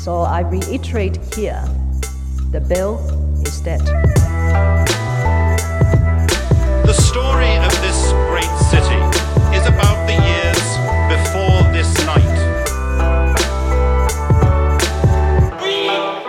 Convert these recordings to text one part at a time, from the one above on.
So I reiterate here the bill is dead. The story of this great city is about the years before this night. We are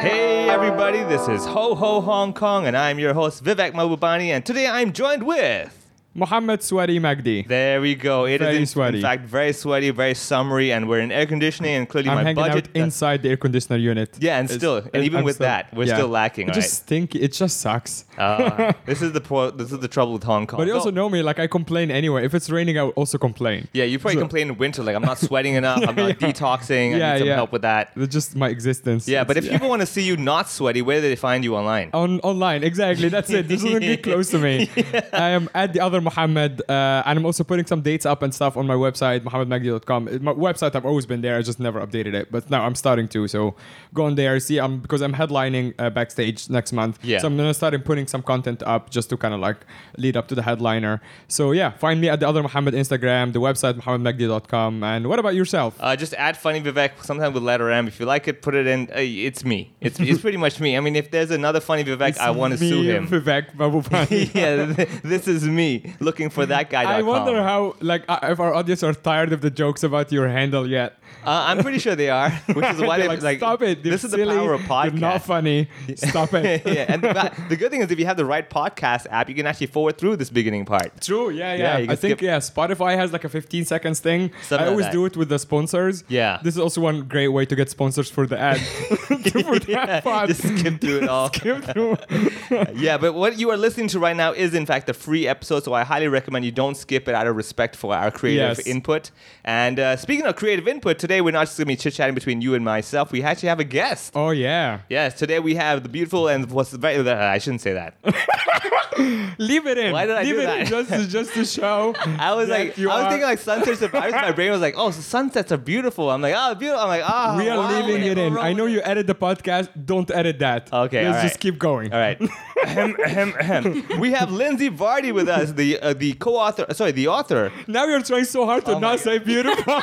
Hey everybody, this is Ho Ho Hong Kong, and I'm your host Vivek Mahbubani, and today I'm joined with. Mohammed Sweaty Magdi. There we go. It is Very in, in sweaty. fact very sweaty, very summery, and we're in air conditioning, and clearly I'm my hanging budget. out inside the air conditioner unit. Yeah, and It's- still- and even I'm with that, we're still lacking, It right? just stinky. It just sucks. Uh, this is the pro- this is the trouble with Hong Kong. But you also know me, like I complain anyway. If it's raining, I will also complain. yeah, you probably So- complain in winter, like I'm not sweating enough, I'm not Yeah. detoxing, I Yeah, need some yeah. help with that. It's just my existence. Yeah, but if It's- people want to see you not sweaty, where do they find you online? on online, exactly. That's it. This doesn't get close to me. I am at the other Muhammad, uh, and I'm also putting some dates up and stuff on my website, muhammadmagdi.com. My website, I've always been there. I just never updated it, but now I'm starting to. So go on there, see. I'm because I'm headlining uh, backstage next month. Yeah. So I'm gonna start putting some content up just to kind of like lead up to the headliner. So yeah, find me at the other Muhammad Instagram, the website muhammadmagdi.com. And what about yourself? Uh, just add funny Vivek, sometimes with letter M. If you like it, put it in. Uh, it's me. It's, it's pretty much me. I mean, if there's another funny Vivek, I want to sue him. Vivek yeah, th- this is me looking for that guy. I wonder how, like, uh, if our audience are tired of the jokes about your handle yet. Uh, I'm pretty sure they are, which is why They're they like, like. stop it. This is the power of You're podcast. not funny. Stop it. yeah, and the, the good thing is if you have the right podcast app, you can actually forward through this beginning part. True. Yeah, Yeah, yeah. I think skip- yeah. Spotify has like a 15 seconds thing. Something I always do it with the sponsors. Yeah. This is also one great way to get sponsors for the ad. for Yeah, pod. just skip through it all. Skip through. yeah, but what you are listening to right now is in fact a free episode, so I highly recommend you don't skip it out of respect for our creative Yes. input. And uh, speaking of creative input, today we're not just going to be chit chatting between you and myself. We actually have a guest. Oh yeah. Yes, today we have the beautiful and what's very. Uh, I shouldn't say that. Leave it in. Why did I Leave do it that? in just to, just to show. I was that like, you I was are- thinking like sunsets are I was- My brain was like, oh, so sunsets are beautiful. I'm like, oh, beautiful. I'm like, oh, We are wow, leaving it in. I know you edit the podcast. Don't edit that. Okay, Let's just keep going. All right. Ahem, ahem, ahem. we have Lindsay Varty with us, the uh, the co-author. Sorry, the author. Now you're trying so hard to Oh not say beautiful.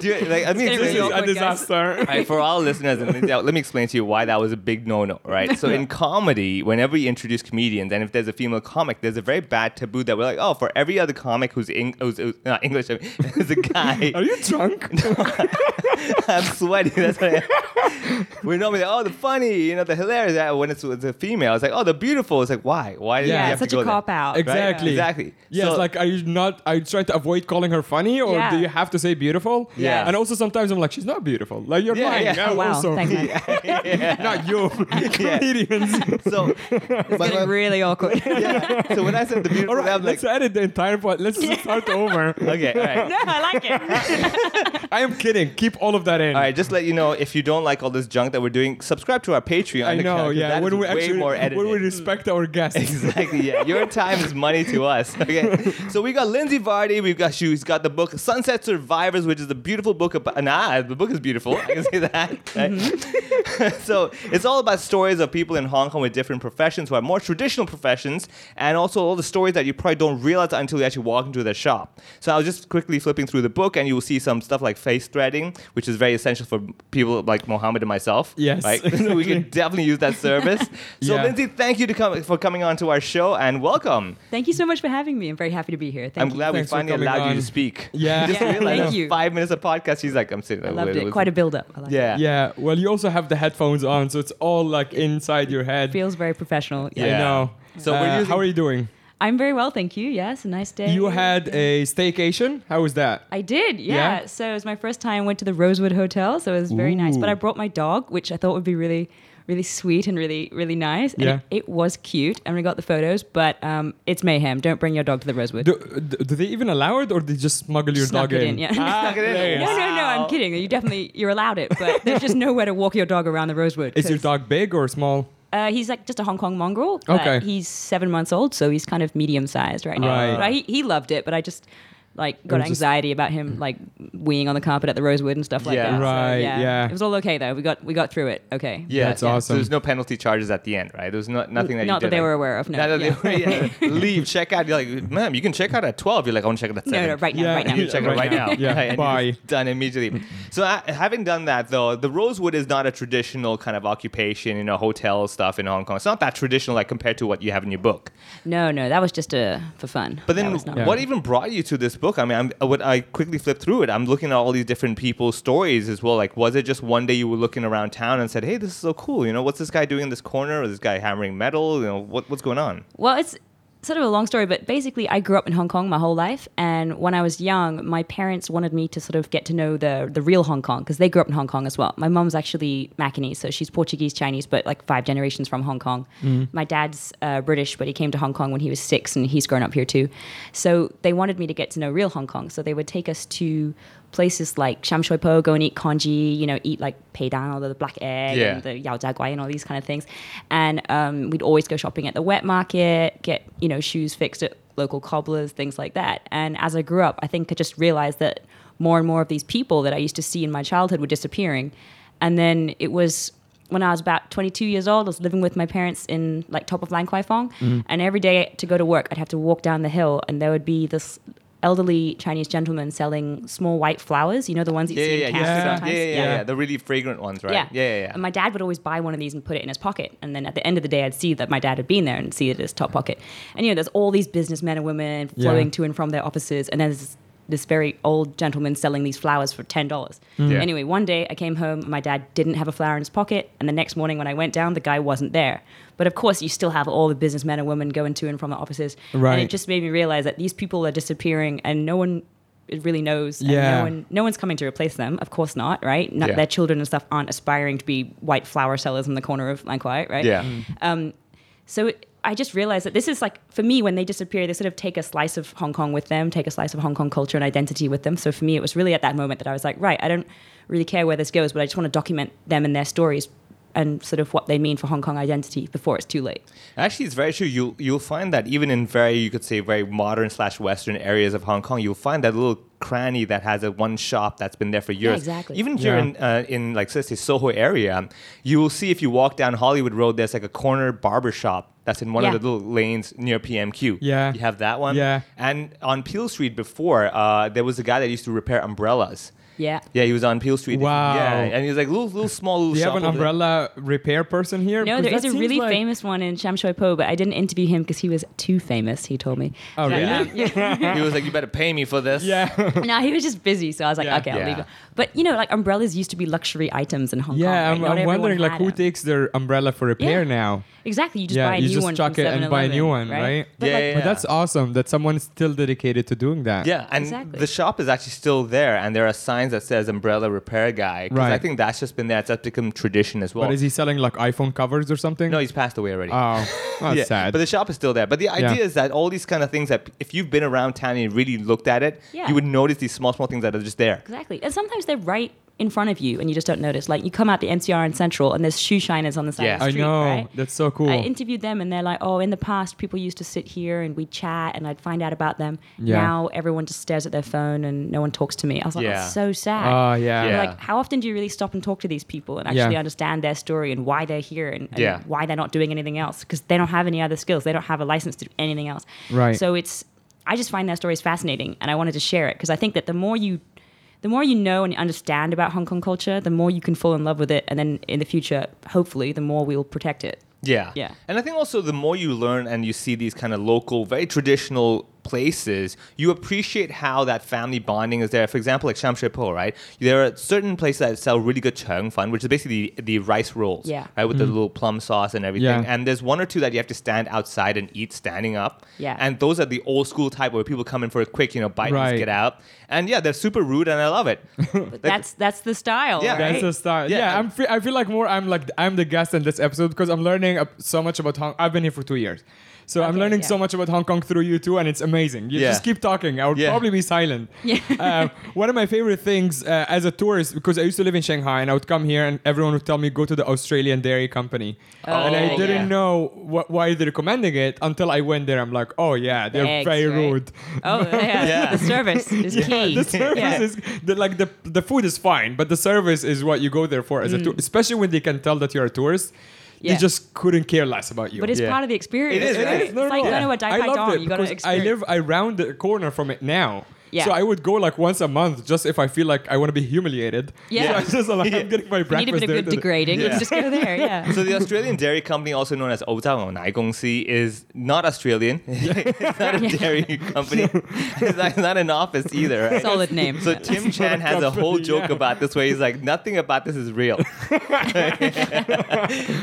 Do you- like, I mean, this this is is a disaster. All right, for all listeners, and Lindsay, let me explain to you why that was a big no-no. Right. So in comedy, whenever we introduce comedians, and if there's a female comic, there's a very bad taboo that we're like, oh, for every other comic who's, Eng- who's, who's not English, I mean, who's a guy. Are you drunk? I'm sweaty. That's what I am. We're normally like, oh, the funny, you know, the hilarious. Uh, When it's, it's a female, it's like, oh, the beautiful. It's like, why? Why? do you Yeah, have it's to such a go there? cop out. Right? Exactly. Exactly. Yes, So- like are you not? Are you trying to avoid calling her funny, or Yeah. do you have to say beautiful? Yeah. And also sometimes I'm like, she's not beautiful. Like you're Yeah, lying. yeah. I'm Oh, wow. also- Thanks, man. not you, comedians. So, It's getting really awkward. yeah. So when I said the beautiful, All right, I'm like, let's edit the entire pod. Let's start over. okay, all right. no, I like it. I am kidding. Keep all of that in. All right, just let you know if you don't like all this junk that we're doing, subscribe to our Patreon. I account, know. Yeah. that When we way actually more when we respect our guests. Exactly. Yeah, your time is money to us. Okay, so we got Lindsay Varty. We've got she's got the book Sunset Survivors, which is a beautiful book about. Nah, the book is beautiful. I can say that. right? Mm-hmm. so it's all about stories of people in Hong Kong with different professions who have more traditional professions, and also all the stories that you probably don't realize until you actually walk into their shop. So I was just quickly flipping through the book, and you will see some stuff like face threading, which is very essential for people like Mohammed and myself. Yes, right. so we can definitely use that service. So Yeah. Lindsay, thank you to come for coming on to our show and welcome. Thank you so much for having me. I'm very happy to be here. Thank I'm you. glad Thanks we finally coming allowed you to speak. Yeah. Just Yeah, realized thank you. Five minutes of podcast, she's like, I'm sitting. I loved it. Quite a build up. I like Yeah. Yeah. Well, you also have the headphones on, so it's all like inside your head. Feels very professional. Yeah. I know. So Uh, using- how are you doing? I'm very well, thank you. Yes, a nice day. You had a staycation. How was that? I did, yeah. Yeah? So it was my first time. Went to the Rosewood Hotel, so it was very nice. But I brought my dog, which I thought would be really, really sweet and really, really nice. And Yeah. it, it was cute, and we got the photos. But um, it's mayhem. Don't bring your dog to the Rosewood. Do, do do they even allow it, or do they just smuggle your Snuck dog it in? in, yeah. Ah, Snuck it in. no, is. no, no. I'm kidding. You definitely you're allowed it, but there's just nowhere to walk your dog around the Rosewood. Is your dog big or small? Uh, he's like just a Hong Kong mongrel. But Okay. He's seven months old, so he's kind of medium sized right now. Right. But he, he loved it, but I just like got was just- anxiety about him like weeing on the carpet at the Rosewood and stuff like Yeah. that. So, Right, yeah. It was all okay though. We got we got through it. Okay. Yeah, That's So awesome. there's no penalty charges at the end, right? There's no, nothing that you Not that they were aware of. No. Not that yeah. they were, yeah. Leave, check out. You're like, ma'am, you can check out at 12. You're like, I want to check out at 7. No, no, right now, Yeah. right now. You check it Right right now. now. Yeah, and bye. done immediately. so uh, having done that though, the Rosewood is not a traditional kind of occupation, you know, hotel stuff in Hong Kong. It's not that traditional like compared to what you have in your book. No, no, that was just uh, for fun. But then, Yeah. what even brought you to this book? I mean, I'm, uh, when I quickly flipped through it, I'm looking at all these different people's stories as well. Like, was it just one day you were looking around town and said, "Hey, this is so cool"? You know, what's this guy doing in this corner? Or this guy hammering metal? You know, what, what's going on? Well, it's sort of a long story, but basically, I grew up in Hong Kong my whole life, and when I was young, my parents wanted me to sort of get to know the the real Hong Kong because they grew up in Hong Kong as well. My mom's actually Macanese, so she's Portuguese Chinese, but like five generations from Hong Kong. My dad's uh, British, but he came to Hong Kong when he was six, and he's grown up here too. So they wanted me to get to know real Hong Kong. So they would take us to places like Sham Shui Po, go and eat congee, you know, eat like peidan or the black egg Yeah. and the yao jia guai and all these kind of things. And um, we'd always go shopping at the wet market, get, you know, shoes fixed at local cobblers, things like that. And as I grew up, I think I just realized that more and more of these people that I used to see in my childhood were disappearing. And then it was when I was about 22 years old, I was living with my parents in like top of Lan Kwai Fong. And every day to go to work, I'd have to walk down the hill and there would be this elderly Chinese gentleman selling small white flowers, you know, the ones that you Yeah, see yeah, in yeah, cafes yeah, yeah, sometimes. yeah, yeah, yeah. The really fragrant ones, right? Yeah. yeah, yeah. yeah. And my dad would always buy one of these and put it in his pocket. And then at the end of the day, I'd see that my dad had been there and see it in his top pocket. And, you know, there's all these businessmen and women flowing Yeah. to and from their offices. And there's this, this very old gentleman selling these flowers for $10. Yeah. Anyway, one day I came home, my dad didn't have a flower in his pocket. And the next morning when I went down, the guy wasn't there. But of course, you still have all the businessmen and women going to and from the offices. right. And Right. it just made me realize that these people are disappearing and no one really knows. And Yeah. no one no one's coming to replace them. Of course not, right? Not Yeah. their children and stuff aren't aspiring to be white flower sellers in the corner of Lan Kwai, right? yeah. Um, so it, I just realized that this is like for me when they disappear, they sort of take a slice of Hong Kong with them, take a slice of Hong Kong culture and identity with them. So for me, it was really at that moment that I was like, right, I don't really care where this goes, but I just want to document them and their stories and sort of what they mean for Hong Kong identity before it's too late. Actually, it's very true. You'll you'll find that even in very you could say very modern slash Western areas of Hong Kong, you'll find that little cranny that has a one shop that's been there for years. exactly. Even here Yeah. in uh, in like let's say Soho area, you will see if you walk down Hollywood Road, there's like a corner barber shop that's in one Yeah. of the little lanes near PMQ. Yeah. you have that one. Yeah. and on Peel Street before, uh, there was a guy that used to repair umbrellas. Yeah. Yeah, he was on Peel Street. Wow. Yeah, and he was like little little small little Do you have an over there. umbrella repair person here? No, there is a really like- famous one in Sham Shui Po, but I didn't interview him because he was too famous, he told me. Oh, But, really? yeah. he was like, "You better pay me for this." Yeah. no, he was just busy, so I was like, Yeah. okay, I'll Yeah. leave it. But you know, like umbrellas used to be luxury items in Hong Kong. yeah, right? I'm, I'm wondering like who them. takes their umbrella for repair Yeah. now. Exactly, you just yeah, buy a you new just one. chuck it and buy a new 7-Eleven, one, right? But Yeah, like, yeah, But that's awesome that someone is still dedicated to doing that. Yeah, and Exactly. the shop is actually still there, and there are signs that says umbrella repair guy. 'cause I think that's just been there. It's just become tradition as well. But is he selling like iPhone covers or something? no, he's passed away already. Oh, that's yeah, sad. But the shop is still there. But the idea is that all these kind of things that if you've been around town and really looked at it, Yeah. you would notice these small, small things that are just there. Exactly. And sometimes they're right in front of you and you just don't notice. Like you come out the MTR in Central and there's shoe shiners on the side Yeah. of the street. I know. Right? That's so cool. I interviewed them and they're like, oh, in the past, people used to sit here and we'd chat and I'd find out about them. Yeah. Now everyone just stares at their phone and no one talks to me. I was like, Yeah. that's so sad. Oh, yeah. Yeah. Like, how often do you really stop and talk to these people and actually understand their story and why they're here and, and why they're not doing anything else? Because they don't have any other skills. They don't have a license to do anything else. Right. So it's, I just find their stories fascinating and I wanted to share it because I think that the more you, the more you know and understand about Hong Kong culture, the more you can fall in love with it. And then in the future, hopefully, the more we'll protect it. Yeah. Yeah. And I think also the more you learn and you see these kind of local, very traditional places, you appreciate how that family bonding is there. For example, like Sham Shui Po, right? There are certain places that sell really good cheng fun, which is basically the, the rice rolls, Yeah. right, with the little plum sauce and everything. Yeah. And there's one or two that you have to stand outside and eat standing up. Yeah. And those are the old school type where people come in for a quick, you know, bite Right. and get out. And yeah, they're super rude and I love it. But that's that's the style. Yeah. right? That's the style. Yeah. Yeah, I'm. Fe- I feel like more. I'm like I'm the guest in this episode because I'm learning uh, so much about Hong. I've been here for two years, So I'm learning yeah. so much about Hong Kong through you too, and it's amazing. You Yeah. just keep talking. I would Yeah. probably be silent. Yeah. uh, one of my favorite things uh, as a tourist, because I used to live in Shanghai, and I would come here, and everyone would tell me go to the Australian Dairy Company, and I Oh, didn't yeah. know wh- why they're recommending it until I went there. I'm like, oh yeah, they're eggs, very right? rude. Oh yeah. Yeah. The service is key. the service Yeah. is the, like the the food is fine, but the service is what you go there for as a tour, especially when they can tell that you're a tourist. Yeah. They just couldn't care less about you. But it's Yeah. part of the experience. It is, right? it is. It's No, like no. going to a Dai I Pai loved Dong. it You got to because I experience. live around the corner from it now. Yeah. So I would go like once a month just if I feel like I want to be humiliated. Yeah. So I just like, I'm getting my You breakfast need a bit of good degrading. Yeah. can just go there. Yeah. So the Australian dairy company, also known as Ozao Nai Gong Si, is not Australian. it's not a dairy company. It's not, not an office either. right? Solid name. So Tim Chan has a whole joke yeah. about this where he's like, nothing about this is real.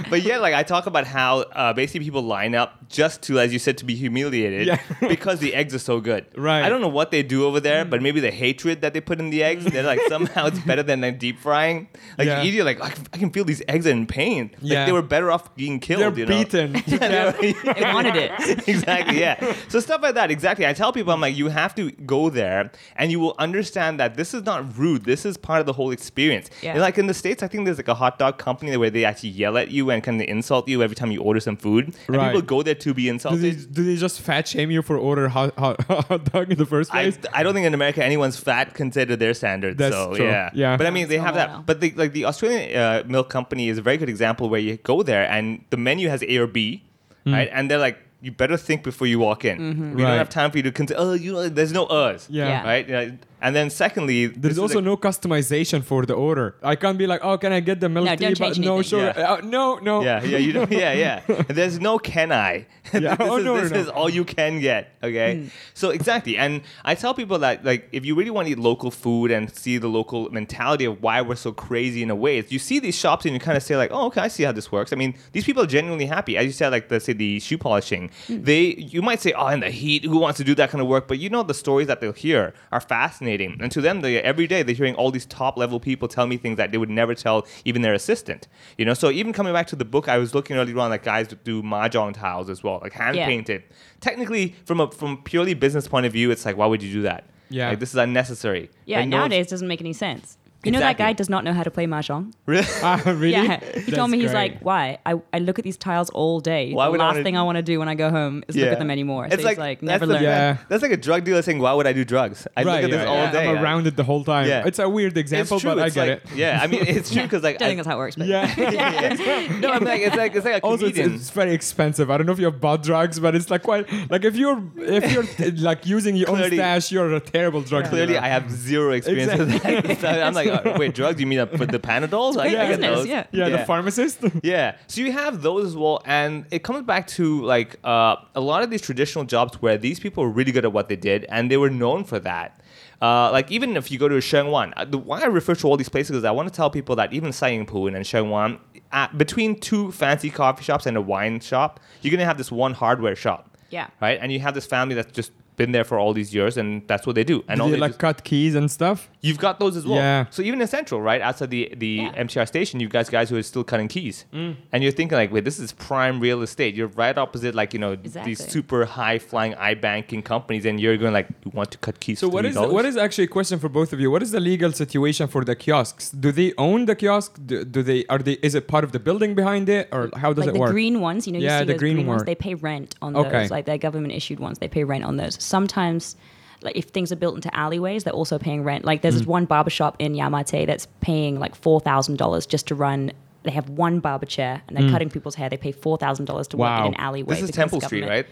but yeah, like I talk about how uh, basically people line up just to, as you said, to be humiliated Yeah. because the eggs are so good. Right. I don't know what they do over there, but mm. maybe the hatred that they put in the eggs, they're like somehow it's better than like deep frying. Like Yeah. you eat it, like I can, I can feel these eggs are in pain. Like Yeah. they were better off being killed. They're you know? beaten. Yeah, they were- They wanted it. exactly, yeah. So stuff like that, exactly. I tell people, I'm like, you have to go there, and you will understand that this is not rude. This is part of the whole experience. Yeah. And like in the states, I think there's like a hot dog company where they actually yell at you and kind of insult you every time you order some food, and Right. people go there to be Do insulted. they, do they just fat shame you for order hot, hot, hot dog in the first I, place? I don't think in America anyone's fat considered their standards. That's so true. yeah, Yeah. But I mean, they have that. But the, like the Australian uh, milk company is a very good example where you go there and the menu has A or B, right? And they're like, you better think before you walk in. We Hmm. Right. don't have time for you to consider. Oh, you know, there's no us. Yeah. Yeah. Right. Yeah. And then secondly, There's also like- no customization for the order. I can't be like, oh, can I get the milk No, tea? don't but no, sure. Yeah. Uh, no, no. Yeah, yeah, you don't. Yeah, yeah. There's no can I. Yeah. this Oh, is, no, this no. is all you can get. Okay. Hmm. So exactly, and I tell people that like if you really want to eat local food and see the local mentality of why we're so crazy in a way, you see these shops and you kind of say like, oh, okay, I see how this works. I mean, these people are genuinely happy. As you said, like let's say the shoe polishing, Hmm. they you might say, oh, in the heat, who wants to do that kind of work? But you know the stories that they'll hear are fascinating, and to them, they every day they're hearing all these top level people tell me things that they would never tell even their assistant. You know, so even coming back to the book, I was looking earlier on like guys do mahjong tiles as well, like hand Yeah. painted. Technically, from a from purely business point of view, it's like why would you do that? Yeah. like this is unnecessary. Yeah, Like, no nowadays it doesn't make any sense. You know that Exactly. guy does not know how to play mahjong. Really? Ah, really? Yeah, he That's told me he's great. like, why? I, I look at these tiles all day. Why the would I last wanna- thing I want to do when I go home is look at them anymore. So It's he's like, like, that's never the- learn. Yeah. That's like a drug dealer saying, "Why would I do drugs? I look right, at this yeah, all yeah. day." I'm right? around it the whole time. Yeah. It's a weird It's example, true. but I it's get like, it. Yeah, I mean, it's true because like don't I- think that's how it works. But Yeah. no, I'm like it's like it's like a also, it's, comedian. it's very expensive. I don't know if you have bought drugs, but it's like quite like if you're if you're like using your own Clearly- stash, you're a terrible drug Clearly, dealer. I have zero experience with that. So I'm like, oh, wait, drugs? Do you mean uh, with the Panadols? I great I get business, those. yeah. yeah, the pharmacist. Yeah. So you have those as well, and it comes back to like uh, a lot of these traditional jobs where these people were really good at what they did, and they were known for that. Uh, like even if you go to Sheung Wan, uh, the why I refer to all these places is I want to tell people that even Sai Ying Pun and Sheung Wan, uh, between two fancy coffee shops and a wine shop, you're gonna have this one hardware shop. Yeah. Right, and you have this family that's just been there for all these years, and that's what they do. And Do all they they like do- cut keys and stuff? You've got those as well. Yeah. So even in Central, right outside the the Yeah. MTR station, you guys guys who are still cutting keys, Mm. and you're thinking like, wait, this is prime real estate. You're right opposite like you know Exactly. these super high flying iBanking companies, and you're going like, you want to cut keys. So what is $3? what is actually a question for both of you? What is the legal situation for the kiosks? Do they own the kiosk? Do, do they are they is it part of the building behind it or how does like it the work? The green ones, you know, you Yeah, see the those green green, ones, they pay rent on Okay. those. Like they're government issued ones, they pay rent on those. Sometimes, like if things are built into alleyways, they're also paying rent. Like there's Mm. this one barber shop in Yau Ma Tei that's paying like four thousand dollars just to run. They have one barber chair and they're cutting people's hair. They pay four thousand dollars to work Mm. In an alleyway. This is Temple Street, right?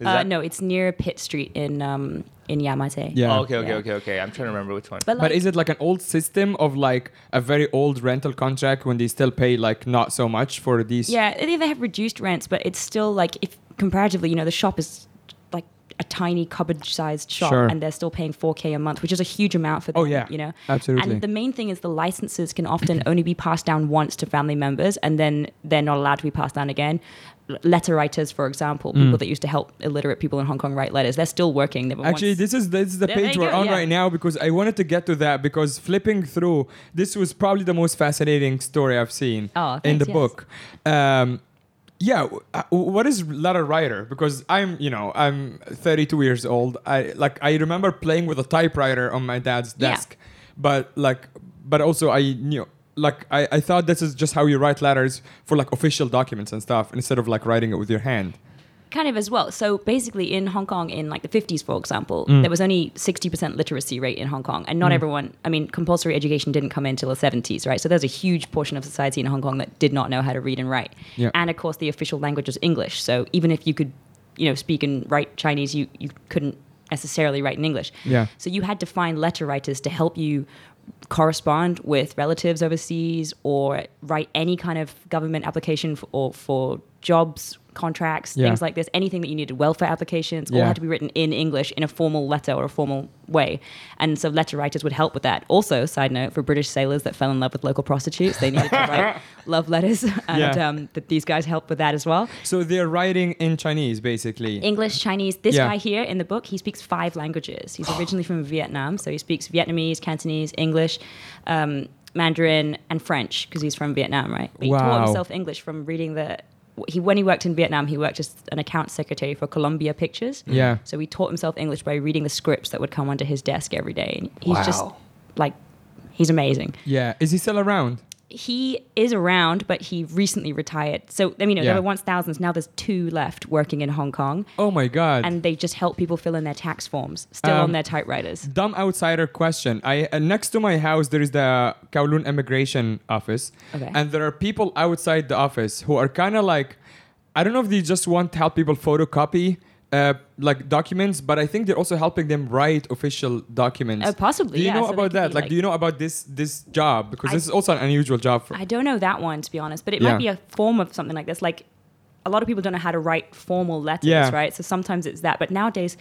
Is Uh, that- no, it's near Pitt Street in um in Yau Ma Tei. Yeah. Oh, okay, okay, Yeah. okay, okay. I'm trying to remember which one. But, like, But is it like an old system of like a very old rental contract when they still pay like not so much for these? Yeah, they they have reduced rents, but it's still like if comparatively, you know, the shop is like a tiny cupboard-sized shop, Sure. and they're still paying 4k a month, which is a huge amount for them. Oh, yeah. you know, Absolutely. And the main thing is the licenses can often only be passed down once to family members, and then they're not allowed to be passed down again. Letter writers, for example, Mm. people that used to help illiterate people in Hong Kong write letters, they're still working. Actually, this is this is the page we're go, on yeah. right now because I wanted to get to that because flipping through this was probably the most fascinating story I've seen Oh, in the yes. book. Um, yeah uh, what is letter writer because i'm you know i'm 32 years old. I like i remember playing with a typewriter on my dad's Yeah. desk. But like but also i knew like I, I thought this is just how you write letters for like official documents and stuff instead of like writing it with your hand kind of as well. So basically, in Hong Kong, in like the 50s, for example, Mm. there was only 60% literacy rate in Hong Kong, and not everyone. I mean, compulsory education didn't come in until the 70s, right? So there's a huge portion of society in Hong Kong that did not know how to read and write. Yeah. And of course, the official language was English. So even if you could, you know, speak and write Chinese, you you couldn't necessarily write in English. Yeah. So you had to find letter writers to help you correspond with relatives overseas or write any kind of government application for, or for jobs contracts Yeah. things like this anything that you needed welfare applications all had to be written in english in a formal letter or a formal way and so letter writers would help with that also side note for british sailors that fell in love with local prostitutes they needed to write love letters and Yeah. um, that these guys helped with that as well so they're writing in chinese basically English, Chinese. This Yeah. guy here in the book, he speaks five languages. He's originally from Vietnam, so he speaks Vietnamese, Cantonese, English, um, Mandarin, and French because he's from Vietnam, right? But he Wow. taught himself English from reading the. He when he worked in Vietnam, he worked as an account secretary for Columbia Pictures. Yeah. So he taught himself English by reading the scripts that would come onto his desk every day. And he's just like, he's amazing yeah is he still around he is around, but he recently retired. So I mean, you know, Yeah. there were once thousands. Now there's two left working in Hong Kong oh my god and they just help people fill in their tax forms, still Um, on their typewriters. dumb outsider question. I uh, next to my house there is the Kowloon Immigration Office, Okay. and there are people outside the office who are kind of like, I don't know if they just want to help people photocopy. Uh, like documents, but I think they're also helping them write official documents. Uh, possibly, Do you yeah, know so about that? Like, like- do you know about this this job? Because I- this is also an unusual job for. I don't know that one to be honest, but it Yeah. might be a form of something like this. Like a lot of people don't know how to write formal letters, Yeah. right? So sometimes it's that, but nowadays.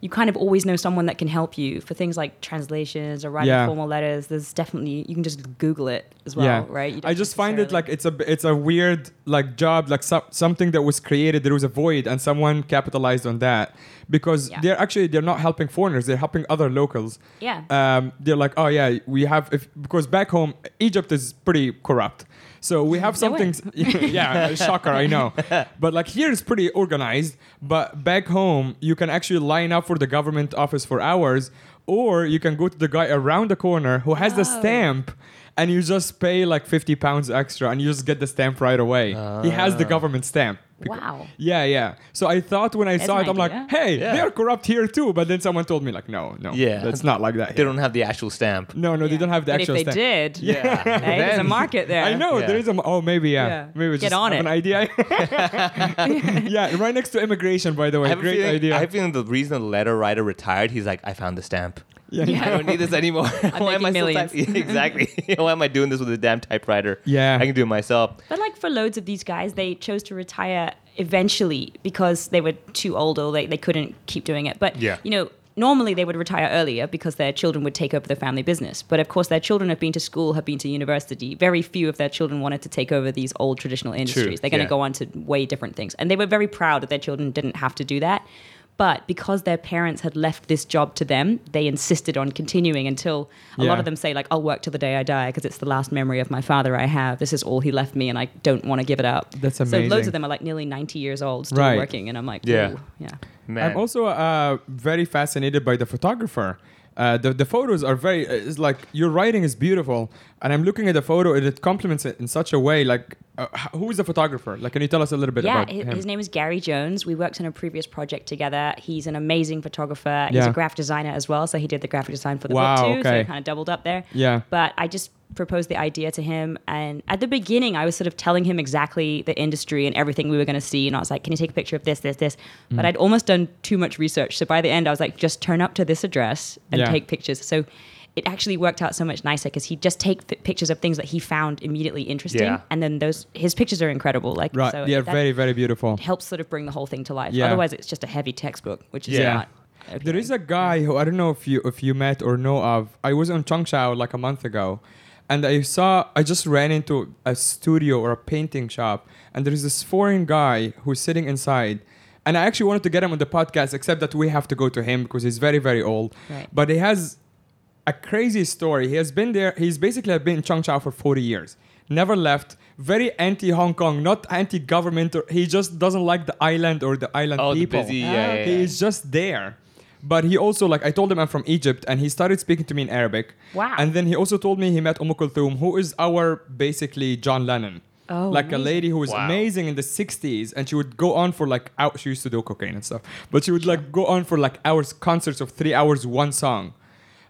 You kind of always know someone that can help you for things like translations or writing Yeah. formal letters. There's definitely you can just Google it as well, yeah, right? I just find it like it's a it's a weird like job, like some, something that was created. There was a void, and someone capitalized on that because Yeah. they're actually they're not helping foreigners; they're helping other locals. Yeah. Um, they're like, oh yeah, we have if because back home Egypt is pretty corrupt. So we have something, yeah, shocker, I know. But like here it's pretty organized. But back home, you can actually line up for the government office for hours, or you can go to the guy around the corner who has the Oh. stamp, and you just pay like fifty pounds extra, and you just get the stamp right away. He has the government stamp. Wow. Yeah, yeah. So I thought when I That's saw an it, I'm like, hey, Yeah. they're corrupt here too. But then someone told me like, no, no, Yeah. that's not like that. They here. don't have the actual stamp. No, no, they don't have the but actual if they stamp. did, Yeah. hey, there's a market there. I know Yeah. there is a. Oh, maybe yeah. Yeah. Maybe Get just on it. an idea. yeah, right next to immigration, by the way. I have, Great feeling, idea. I have a feeling the reason the letter writer retired, he's like, I found the stamp. Yeah, I don't need this anymore. Why am I making still millions. type- exactly. Why am I doing this with a damn typewriter? Yeah. I can do it myself. But like for loads of these guys, they chose to retire eventually because they were too old or they, they couldn't keep doing it. But Yeah. you know, normally they would retire earlier because their children would take over the family business. But of course their children have been to school, have been to university. Very few of their children wanted to take over these old traditional industries. They're gonna yeah. go on to way different things. And they were very proud that their children didn't have to do that. But because their parents had left this job to them, they insisted on continuing until a Yeah. lot of them say, like, I'll work till the day I die because it's the last memory of my father I have. This is all he left me and I don't want to give it up. That's amazing. So loads of them are like nearly 90 years old, still Right. working. And I'm like, Yeah. Yeah. Man. I'm also uh, very fascinated by the photographer. Uh, the, the photos are very, uh, it's like your writing is beautiful. And I'm looking at the photo and it complements it in such a way. Like, uh, who is the photographer? Like, can you tell us a little bit Yeah, about his, him? his name is Gary Jones. We worked on a previous project together. He's an amazing photographer. He's Yeah. a graphic designer as well. So he did the graphic design for the Wow, book too. So okay. it kind of doubled up there. Yeah. But I just proposed the idea to him. And at the beginning, I was sort of telling him exactly the industry and everything we were going to see. And I was like, can you take a picture of this, this, this? Mm. But I'd almost done too much research. So by the end, I was like, just turn up to this address and Yeah. take pictures. So it actually worked out so much nicer because he'd just take f- pictures of things that he found immediately interesting. Yeah. And then those, his pictures are incredible. Like, right. so yeah, very, very beautiful. helps sort of bring the whole thing to life. Yeah. Otherwise, it's just a heavy textbook, which is Yeah. not. There is a guy who I don't know if you if you met or know of. I was on Cheung Chau like a month ago, and I saw I just ran into a studio or a painting shop, and there is this foreign guy who's sitting inside. And I actually wanted to get him on the podcast, except that we have to go to him because he's very, very old. Right. But he has a crazy story. He has been there. He's basically been in Cheung Chau for 40 years. Never left. very anti Hong Kong, not anti government. He just doesn't like the island or the island Oh, the people. busy, yeah, yeah, He yeah. is just there. But he also like I told him I'm from Egypt, and he started speaking to me in Arabic. Wow. And then he also told me he met Umm Kulthum, who is our basically John Lennon. Oh, like a lady who was Wow. amazing in the 60s and she would go on for like out she used to do cocaine and stuff but she would like go on for like hours concerts of three hours one song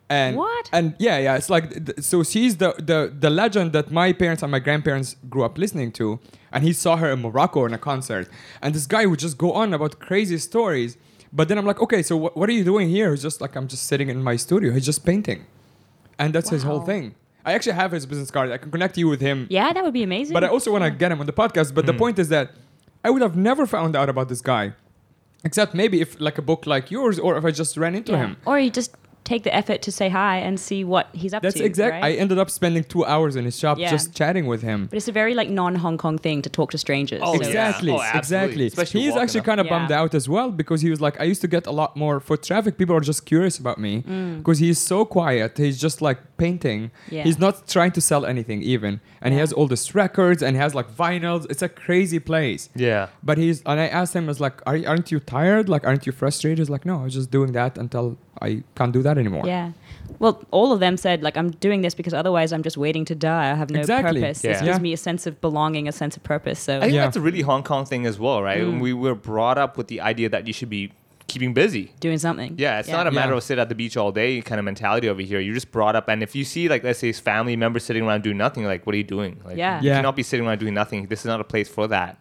and What? and yeah yeah it's like th- so she's the the the legend that my parents and my grandparents grew up listening to. And he saw her in morocco in a concert. And this guy would just go on about crazy stories. But then i'm like okay so wh- what are you doing here? He's just like i'm just sitting in my studio. He's just painting. And that's his whole thing. I actually have his business card. I can connect you with him. Yeah, that would be amazing. but I also want to get him on the podcast. But the hmm. point is that I would have never found out about this guy, except maybe if like a book like yours, or if I just ran into Yeah. him. Or you just take the effort to say hi and see what he's up That's to. exact. right? I ended up spending two hours in his shop Yeah. just chatting with him. But it's a very like non-Hong Kong thing to talk to strangers. Oh, So- yeah. Exactly, Oh, exactly. Especially He's actually kind of Yeah. bummed out as well because he was like, I used to get a lot more foot traffic. People are just curious about me Mm. because he's so quiet. He's just like painting. Yeah. He's not trying to sell anything even, and he has all these records and he has like vinyls. It's a crazy place. Yeah. But he's and I asked him, I was like, Are, aren't you tired? Like, aren't you frustrated? He's like, No, I was just doing that until I can't do that anymore. Yeah. Well, all of them said like I'm doing this because otherwise I'm just waiting to die. I have no Exactly. purpose. Yeah. This gives Yeah. me a sense of belonging, a sense of purpose. So I think Yeah. that's a really Hong Kong thing as well, right? Mm. We were brought up with the idea that you should be keeping busy. doing something. Yeah, it's not a matter Yeah. of sit at the beach all day kind of mentality over here. You're just brought up, and if you see like let's say his family members sitting around doing nothing, like what are you doing? Like, Yeah. you Yeah. cannot be sitting around doing nothing. This is not a place for that.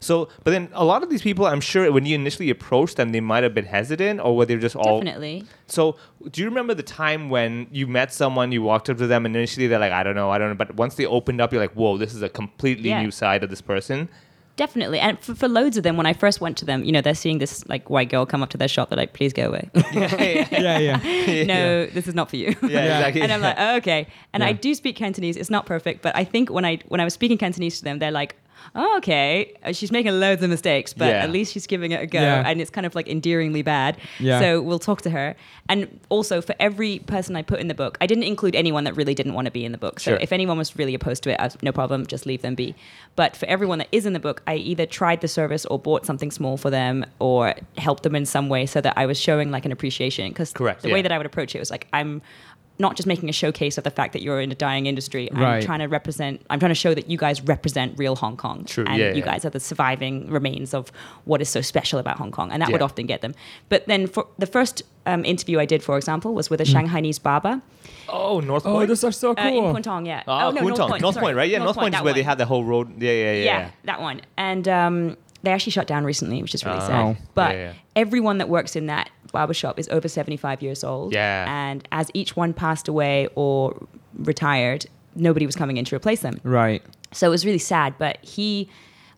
So, but then a lot of these people, I'm sure when you initially approached them, they might have been hesitant, or were they just all Definitely. So, do you remember the time when you met someone, you walked up to them, and initially they're like, I don't know, I don't know. But once they opened up, you're like, whoa, this is a completely Yeah. new side of this person. Definitely. And for, for loads of them, when I first went to them, you know, they're seeing this like white girl come up to their shop. They're like, please go away. yeah, yeah. no, this is not for you. Yeah, exactly. and I'm like, oh, okay. And I do speak Cantonese. It's not perfect, but I think when I when I was speaking Cantonese to them, they're like, oh, okay. Uh, She's making loads of mistakes, but Yeah. at least she's giving it a go, Yeah. and it's kind of like endearingly bad. Yeah. So we'll talk to her. And also for every person I put in the book, I didn't include anyone that really didn't want to be in the book. So Sure. if anyone was really opposed to it, was, no problem, just leave them be. But for everyone that is in the book, I either tried the service or bought something small for them or helped them in some way so that I was showing like an appreciation. Because Correct, the way that I would approach it was like, I'm not just making a showcase of the fact that you're in a dying industry. I'm Right. trying to represent, I'm trying to show that you guys represent real Hong Kong. True, And yeah, you yeah. guys are the surviving remains of what is so special about Hong Kong. And that would often get them. But then for the first um, interview I did, for example, was with a Shanghainese barber Oh, North Point. Oh, Point. those are so uh, in cool. Kwun Tong, yeah. Oh, no, Kwun Tong. North. Point, right? Yeah, North, Point, is that where they had the whole road. Yeah, yeah, yeah. Yeah, that one. And um, they actually shut down recently, which is really Oh. sad. But Yeah, yeah. everyone that works in that barbershop is over 75 years old. Yeah. And as each one passed away or retired, nobody was coming in to replace them. Right. So it was really sad. But he,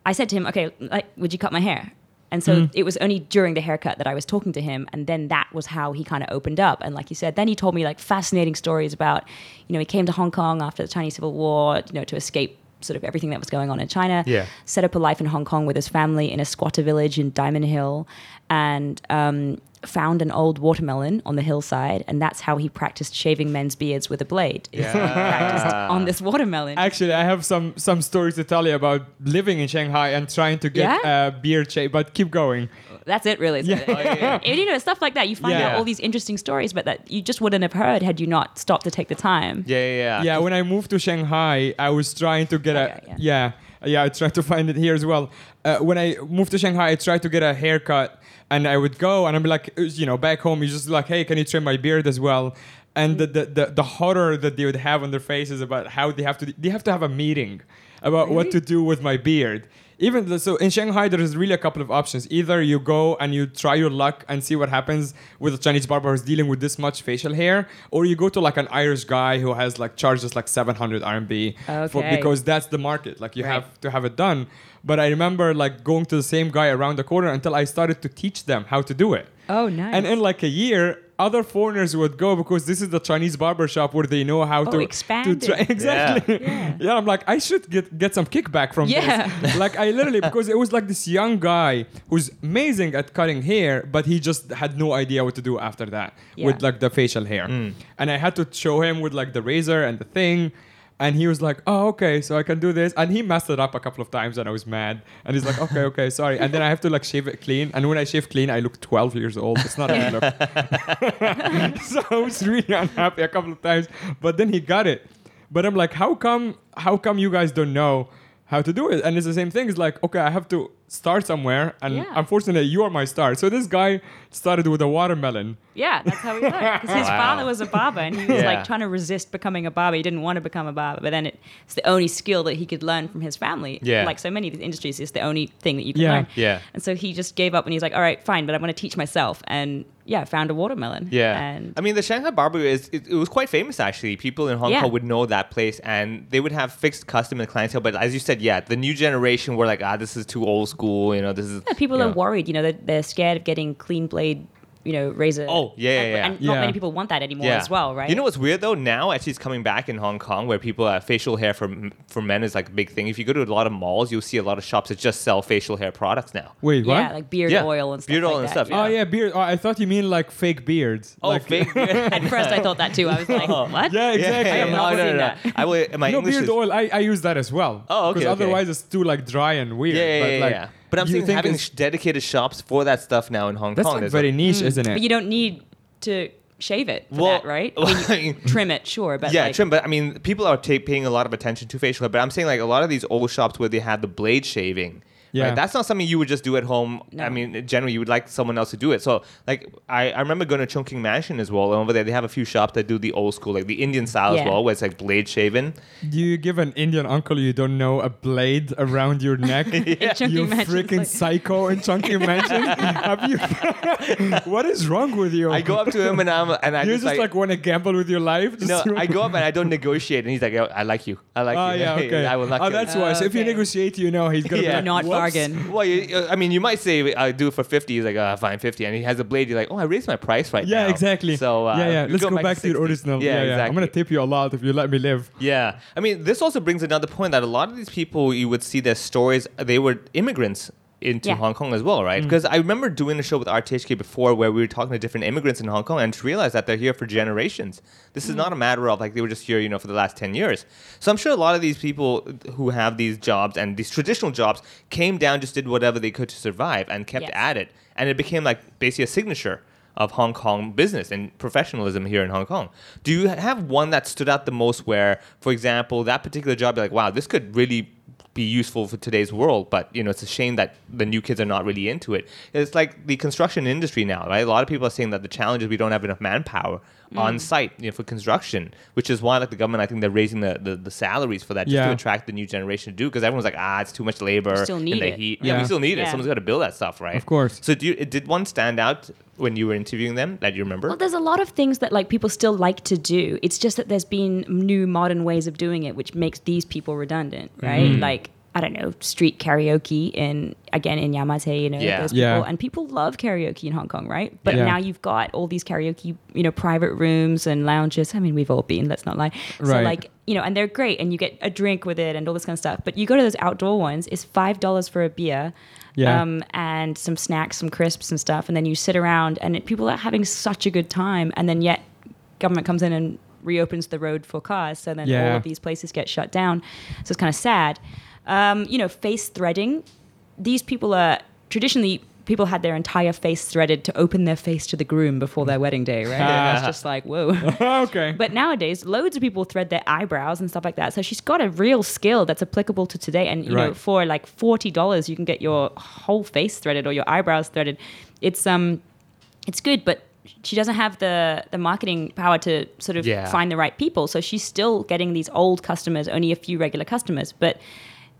I said to him, okay, like, would you cut my hair? And so it was only during the haircut that I was talking to him. And then that was how he kind of opened up. And like you said, then he told me like fascinating stories about, you know, he came to Hong Kong after the Chinese Civil War, you know, to escape sort of everything that was going on in China. Yeah. Set up a life in Hong Kong with his family in a squatter village in Diamond Hill. And, um, found an old watermelon on the hillside and that's how he practiced shaving men's beards with a blade is he practiced on this watermelon Actually, I have some some stories to tell you about living in Shanghai and trying to get Yeah? a beard shape. But keep going. That's it, really. isn't it? yeah. Oh, and, you know, stuff like that. You find Yeah. out all these interesting stories, but that you just wouldn't have heard had you not stopped to take the time. Yeah, yeah, yeah. Yeah, when I moved to Shanghai, I was trying to get Okay, a yeah. yeah. yeah, I tried to find it here as well. Uh, when I moved to Shanghai, I tried to get a haircut, and I would go and I'm like, uh, you know, back home, you just like, hey, can you trim my beard as well? And the, the, the, the horror that they would have on their faces about how they have to they have to have a meeting about what to do with my beard. Even the, so in Shanghai, there is really a couple of options. Either you go and you try your luck and see what happens with a Chinese barber who's dealing with this much facial hair, or you go to like an Irish guy who has like charges like 700 RMB for, because that's the market. Like you Right. have to have it done. But I remember like going to the same guy around the corner until I started to teach them how to do it. Oh, nice. And in like a year, other foreigners would go because this is the Chinese barber shop where they know how Oh, to expanded. To try, exactly. Yeah. Yeah. I'm like, I should get get some kickback from Yeah. this. like I literally because it was like this young guy who's amazing at cutting hair, but he just had no idea what to do after that Yeah. with like the facial hair. Mm. And I had to show him with like the razor and the thing. And he was like, "Oh, okay, so I can do this." And he messed it up a couple of times, and I was mad. And he's like, "Okay, okay, sorry." And then I have to like shave it clean. And when I shave clean, I look 12 years old. It's not a good look. so I was really unhappy a couple of times. But then he got it. But I'm like, how come? How come you guys don't know how to do it? And it's the same thing. It's like, okay, I have to start somewhere, and Yeah. unfortunately, you are my star. So this guy started with a watermelon. Yeah, that's how he learned. Because his Wow. father was a barber, and he was Yeah. like trying to resist becoming a barber. He didn't want to become a barber, but then it, it's the only skill that he could learn from his family. Yeah. like so many of these industries, it's the only thing that you can Yeah. learn. Yeah. And so he just gave up, and he's like, "All right, fine, but I'm going to teach myself." And yeah, found a watermelon. Yeah, and I mean the Shanghai Barber is it, it was quite famous actually. People in Hong Yeah. Kong would know that place, and they would have fixed customer clientele. But as you said, yeah, the new generation were like, ah, this is too old school. You know, this is Yeah, people you are worried. You know, they're, they're scared of getting clean blade, you know, razor. Oh, yeah, yeah, and, yeah. and not Yeah. many people want that anymore as well, right? You know what's weird though? Now actually it's coming back in Hong Kong where people uh, facial hair for for men is like a big thing. If you go to a lot of malls, you'll see a lot of shops that just sell facial hair products now. Wait, what? yeah, like beard Yeah, oil and stuff. beard like oil and that. stuff, Oh yeah, beard. Oh, I thought you mean like fake beards. Oh, like, fake. At first, I thought that too. I was like, what? Yeah, exactly. I have no, not no, no, seen no. that. I will. My no English beard is, oil. I, I use that as well. Oh, okay, Because okay. otherwise it's too like dry and weird. Yeah, yeah, but, yeah, like, yeah. But I'm you saying think having it's- sh- dedicated shops for that stuff now in Hong that's Kong. like There's very a- niche, mm. isn't it? But you don't need to shave it for Well, that, right? I mean, you trim it, sure, but yeah, like, trim. But I mean, people are ta- paying a lot of attention to facial hair. But I'm saying like a lot of these old shops where they had the blade shaving. Yeah. Right? That's not something you would just do at home. No. I mean, generally, you would like someone else to do it. So, like, I, I remember going to Chungking Mansion as well. And over there, they have a few shops that do the old school, like the Indian style as well, where it's like blade shaven. Do you give an Indian uncle you don't know a blade around your neck? in Chungking You Mansion's freaking like- psycho in Chungking Mansion. Have you? what is wrong with you? I go up to him and I'm and I you just, just like, want to gamble with your life. Just no, I go up and I don't negotiate, and he's like, "Yo, "I like you. I like Oh you. yeah, okay. I will not." Oh, kill that's you." why. So if you negotiate, you know he's gonna Yeah. be like, not "Whoops." Bargain. Well, you, I mean, you might say I do it for fifty. He's like, uh, fine, fifty, and he has a blade. You're like, oh, I raised my price right Yeah, now. exactly. So uh, yeah, yeah. Let's go back, to, your 60. original. Yeah, Yeah, yeah. exactly. I'm gonna tip you a lot if you let me live. Yeah, I mean, this also brings another point that a lot of these people you would see their stories. They were immigrants into Yeah. Hong Kong as well, Mm. right? Because I remember doing a show with RTHK before where we were talking to different immigrants in Hong Kong and to realize that they're here for generations. This Mm. is not a matter of like they were just here, you know, for the last 10 years. So I'm sure a lot of these people who have these jobs and these traditional jobs came down, just did whatever they could to survive and kept Yes. at it. And it became like basically a signature of Hong Kong business and professionalism here in Hong Kong. Do you have one that stood out the most where, for example, that particular job, you're like, wow, this could really be useful for today's world, but you know, it's a shame that the new kids are not really into it. It's like the construction industry now, right? A lot of people are saying that the challenge is we don't have enough manpower on site you know, for construction, which is why like the government, I think they're raising the, the, the salaries for that just to attract the new generation to do because everyone's like, ah, it's too much labor still in the it. heat. Yeah, we still need it. Someone's got to build that stuff, right? Of course. So do you, did one stand out when you were interviewing them that you remember? Well, there's a lot of things that like people still like to do. It's just that there's been new modern ways of doing it, which makes these people redundant, right? Like I don't know, street karaoke in again in Yau Ma Tei, you know, Yeah. those people, Yeah. and people love karaoke in Hong Kong, right? But Yeah. now you've got all these karaoke, you know, private rooms and lounges. I mean, we've all been, let's not lie. Right. So like, you know, and they're great, and you get a drink with it and all this kind of stuff. But you go to those outdoor ones, it's five dollars for a beer. Yeah. Um, and some snacks, some crisps and stuff, and then you sit around, and it, people are having such a good time, and then yet government comes in and reopens the road for cars, so then all of these places get shut down. So it's kind of sad. Um, you know, face threading. These people are traditionally people had their entire face threaded to open their face to the groom before their wedding day, right? It's just like whoa. okay. But nowadays, loads of people thread their eyebrows and stuff like that. So she's got a real skill that's applicable to today. And you know, for like forty dollars, you can get your whole face threaded or your eyebrows threaded. It's um, it's good, but she doesn't have the the marketing power to sort of Yeah. find the right people. So she's still getting these old customers, only a few regular customers. But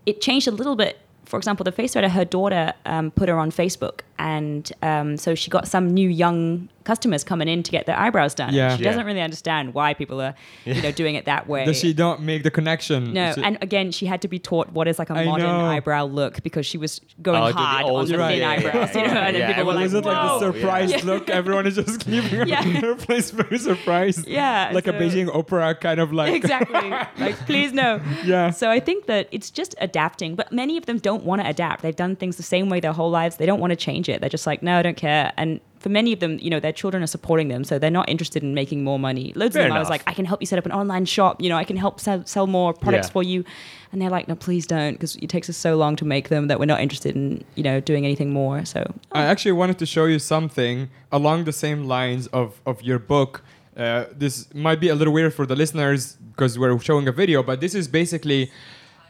it changed a little bit. For example, the face writer, her daughter um, put her on Facebook, and um, so she got some new young customers coming in to get their eyebrows done. Yeah. She Yeah. doesn't really understand why people are, you know, doing it that way. Does she don't make the connection? no, She- and again, she had to be taught what is like a I modern know. eyebrow look because she was going Oh, do the hard old on the school- thin yeah, yeah, eyebrows, you know, and then yeah. people were was like, it like the surprised Yeah. look? Everyone is just keeping Yeah. her face very surprised. Yeah, Like a Beijing opera kind of like. exactly. Like, please no. Yeah. So I think that it's just adapting, but many of them don't want to adapt. They've done things the same way their whole lives. They don't want to change it. They're just like, no, I don't care. And for many of them, you know, their children are supporting them, so they're not interested in making more money. Loads Fair of them, I was like, I can help you set up an online shop. You know, I can help sell, sell more products Yeah. for you. And they're like, no, please don't, because it takes us so long to make them that we're not interested in, you know, doing anything more. So I actually wanted to show you something along the same lines of, of your book. Uh, this might be a little weird for the listeners because we're showing a video, but this is basically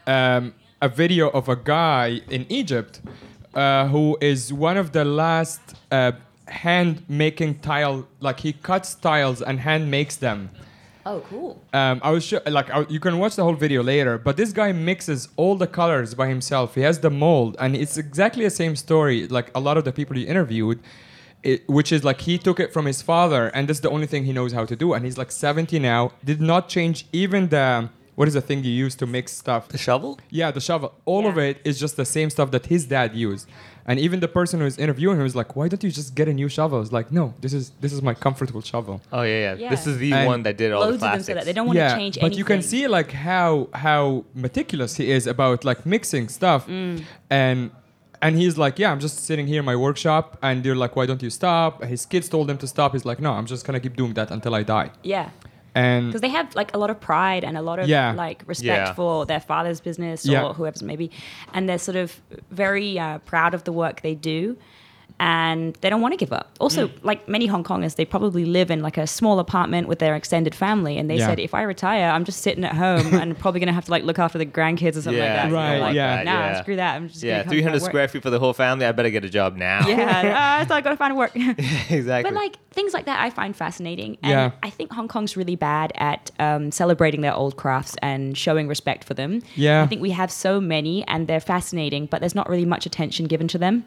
um, a video of a guy in Egypt uh, who is one of the last uh, hand making tile, like he cuts tiles and hand makes them. Oh, cool. Um, I was sure, like, I, you can watch the whole video later, but this guy mixes all the colors by himself. He has the mold, and it's exactly the same story. Like a lot of the people he interviewed, it, which is like he took it from his father, and that's the only thing he knows how to do. And he's like 70 now, did not change even the what is the thing you use to mix stuff? The shovel? Yeah, the shovel. All of it is just the same stuff that his dad used. And even the person who was interviewing him was like, "Why don't you just get a new shovel?" I was like, "No, this is this is my comfortable shovel." Oh yeah, yeah. This is the And one that did all Loads the of them classics. that they don't want to change anything. but anything. you can see like how how meticulous he is about like mixing stuff, Mm. and and he's like, yeah, I'm just sitting here in my workshop, and they're like, why don't you stop? His kids told him to stop. He's like, no, I'm just gonna keep doing that until I die. Yeah. And because they have like a lot of pride and a lot of Yeah. like respect Yeah. for their father's business Yeah. or whoever's maybe and they're sort of very uh, proud of the work they do and they don't want to give up also Mm. like many hong kongers they probably live in like a small apartment with their extended family and they Yeah. said if i retire i'm just sitting at home and probably going to have to like look after the grandkids or something Yeah, like that Right, like, yeah. nah Yeah. screw that i'm just yeah, gonna come 300 square feet for the whole family. I better get a job now. yeah uh, so i gotta find work exactly. But like things like that, I find fascinating, and Yeah. I think Hong Kong's really bad at um, celebrating their old crafts and showing respect for them. Yeah. I think we have so many, and they're fascinating, but there's not really much attention given to them.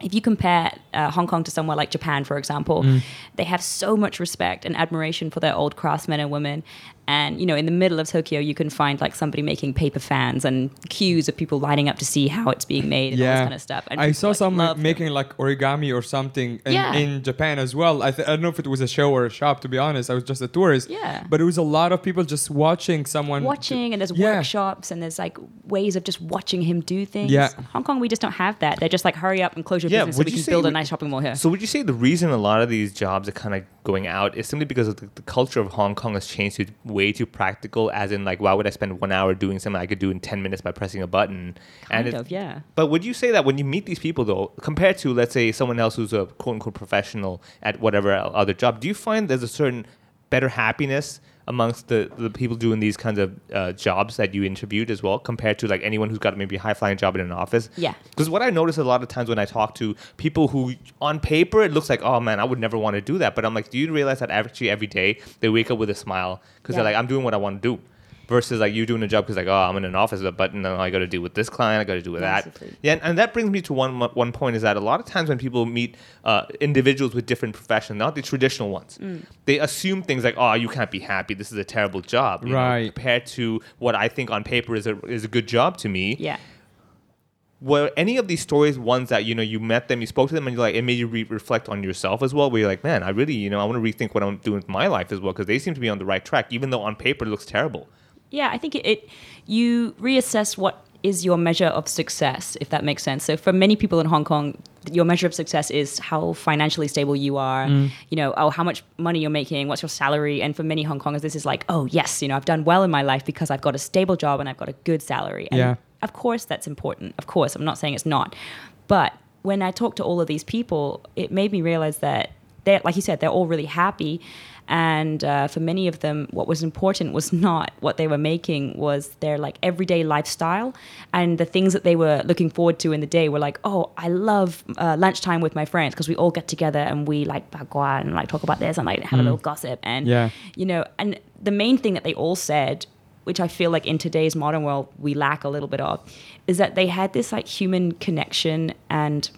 If you compare uh, Hong Kong to somewhere like Japan, for example, Mm. they have so much respect and admiration for their old craftsmen and women. And you know, in the middle of Tokyo, you can find like somebody making paper fans and queues of people lining up to see how it's being made and all this kind of stuff. And I saw like, someone love them. making like origami or something in, Yeah. in Japan as well. I, th- I don't know if it was a show or a shop, to be honest. I was just a tourist. Yeah. But it was a lot of people just watching someone. watching and there's Yeah. workshops and there's like ways of just watching him do things. Yeah. Hong Kong, we just don't have that. They're just like, hurry up and close your Yeah, business so would we you can say build a nice shopping mall here. So would you say the reason a lot of these jobs are kind of going out is simply because of the, the culture of Hong Kong has changed to way too practical? As in, like, why would I spend one hour doing something I could do in ten minutes by pressing a button? kind it- of, yeah. But would you say that when you meet these people, though, compared to let's say someone else who's a quote unquote professional at whatever other job, do you find there's a certain better happiness amongst the, the people doing these kinds of uh, jobs that you interviewed as well, compared to like anyone who's got maybe a high flying job in an office? Yeah. Because what I notice a lot of times when I talk to people who, on paper, it looks like, oh man, I would never want to do that. But I'm like, do you realize that actually every day they wake up with a smile because Yeah. they're like, I'm doing what I want to do. Versus like you doing a job because like oh I'm in an office but now I got to deal with this client I got to do with that yeah, and, and that brings me to one one point is that a lot of times when people meet uh, individuals with different professions, not the traditional ones, Mm. they assume things like, "Oh, you can't be happy. This is a terrible job." you know, Right. compared to what I think on paper is a is a good job to me. Yeah. Were any of these stories ones that you know you met them, you spoke to them, and you're like, it made you re- reflect on yourself as well? Where you're like, man, I really, you know, I want to rethink what I'm doing with my life as well because they seem to be on the right track, even though on paper it looks terrible. Yeah, I think it, it you reassess what is your measure of success, if that makes sense. So for many people in Hong Kong, your measure of success is how financially stable you are. Mm. You know, oh, how much money you're making, what's your salary, and for many Hong Kongers, this is like, oh yes, you know, I've done well in my life because I've got a stable job and I've got a good salary. And Yeah. of course, that's important. Of course, I'm not saying it's not, but when I talked to all of these people, it made me realize that they're, like you said, they're all really happy. And uh, for many of them, what was important was not what they were making, was their like everyday lifestyle and the things that they were looking forward to in the day were like, oh, I love uh, lunchtime with my friends because we all get together and we like bagua and like talk about this and like have a little gossip and Yeah. you know. And the main thing that they all said which I feel like in today's modern world we lack a little bit of, is that they had this like human connection and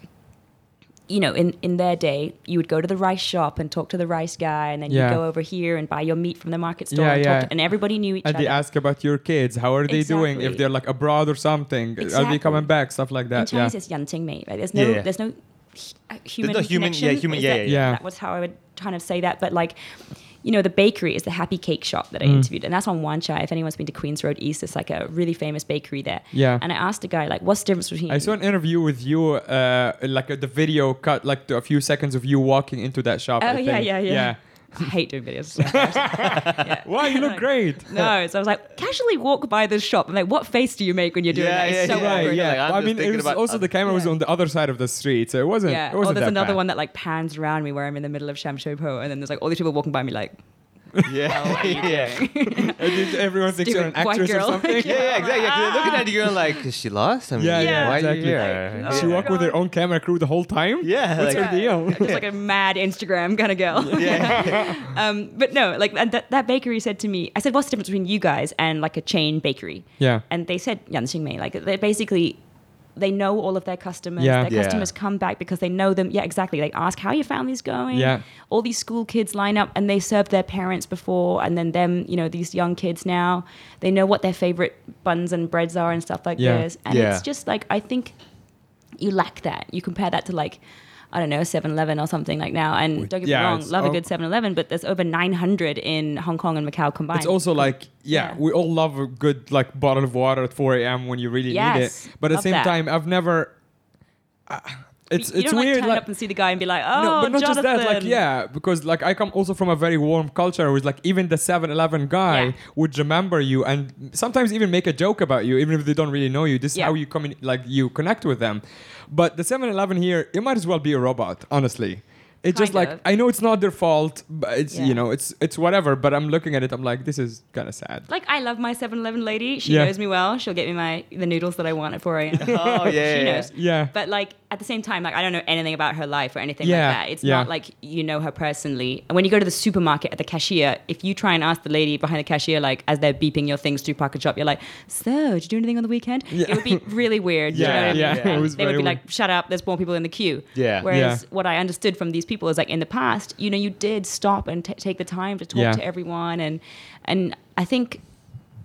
you know, in, in their day, you would go to the rice shop and talk to the rice guy, and then Yeah. you'd go over here and buy your meat from the market store, Yeah, and, yeah. Talk to, and everybody knew each And other. And they ask about your kids. How are they doing? If they're like abroad or something, are they coming back? Stuff like in that. Yeah. Chinese, it's yanting mate. Right? There's no, Yeah, yeah. there's no hu- uh, human, no human- yeah, human- yeah, that, yeah, yeah. That was how I would kind of say that. But like, you know, the bakery is the Happy Cake Shop that I Mm. interviewed, and that's on Wan Chai. If anyone's been to Queens Road East, it's like a really famous bakery there. Yeah. And I asked the guy like, "What's the difference between?" I saw an interview with you, uh, like uh, the video cut, like a few seconds of you walking into that shop. Oh yeah, think. yeah, yeah, I hate doing videos. So yeah. Wow, you look great. No, so I was like, casually walk by this shop. I'm like, what face do you make when you're doing Yeah, that? It's yeah, so yeah, awkward. Yeah. Like, I'm I mean, it was also other- the camera was on the other side of the street, so it wasn't. Yeah. It wasn't oh, there's that another bad. one that like pans around me where I'm in the middle of Sham Shui Po, and then there's like all these people walking by me like, Yeah, yeah. And everyone thinks you're an actress or girl. something. Yeah, yeah, exactly. Yeah, 'cause they're looking at you going like, is she lost? I mean, Yeah, yeah, why exactly. are you here? Like, She walked with her own camera crew the whole time. Yeah, what's like- her deal? I'm just like a mad Instagram kind of girl. yeah. um, but no, like and that, that bakery said to me, I said, what's the difference between you guys and like a chain bakery? Yeah. And they said Yanxing Mei, like they basically they know all of their customers. Yeah. Their Yeah. customers come back because they know them. Yeah, exactly. They ask how your family's going. Yeah. All these school kids line up and they served their parents before and then them, you know, these young kids now, they know what their favorite buns and breads are and stuff like Yeah. this. And Yeah. it's just like I think you lack that. You compare that to like I don't know, 7-Eleven or something like now. And don't get Yeah, me wrong, love a good 7-Eleven, but there's over 900 in Hong Kong and Macau combined. It's also like, yeah, Yeah. we all love a good like bottle of water at 4 a.m. when you really need it. But at the same that. time, I've never. It's you it's don't weird. like turn like, up and see the guy and be like, oh, no, but not Jonathan. just that. Like, oh, yeah, because like I come also from a very warm culture, with like even the 7-Eleven guy Yeah. would remember you and sometimes even make a joke about you, even if they don't really know you. This is how you come in, like you connect with them. But the 7-Eleven here, it might as well be a robot, honestly. It's just Kind like of. I know it's not their fault, but it's Yeah. you know it's it's whatever. But I'm looking at it, I'm like, this is kind of sad. Like I love my 7-Eleven lady. She Yeah. knows me well. She'll get me my the noodles that I want at 4 a.m. Oh, yeah, she yeah, knows. Yeah. But like at the same time, like I don't know anything about her life or anything Yeah, like that. It's yeah. not like you know her personally. And when you go to the supermarket at the cashier, if you try and ask the lady behind the cashier, like as they're beeping your things through ParknShop, you're like, "So, did you do anything on the weekend?" Yeah. It would be really weird. you Yeah, know what I mean? yeah, it was they would very be like, "Shut up! There's more people in the queue." Yeah. Whereas Yeah. what I understood from these people is like in the past, you know, you did stop and t- take the time to talk Yeah. to everyone, and and I think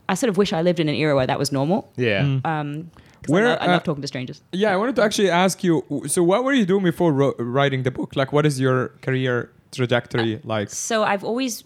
I sort of wish I lived in an era where that was normal. Yeah. Mm. Um, 'cause Where, I, love, I uh, love talking to strangers. Yeah, I wanted to actually ask you. So, what were you doing before ro- writing the book? Like, what is your career trajectory like? So I've always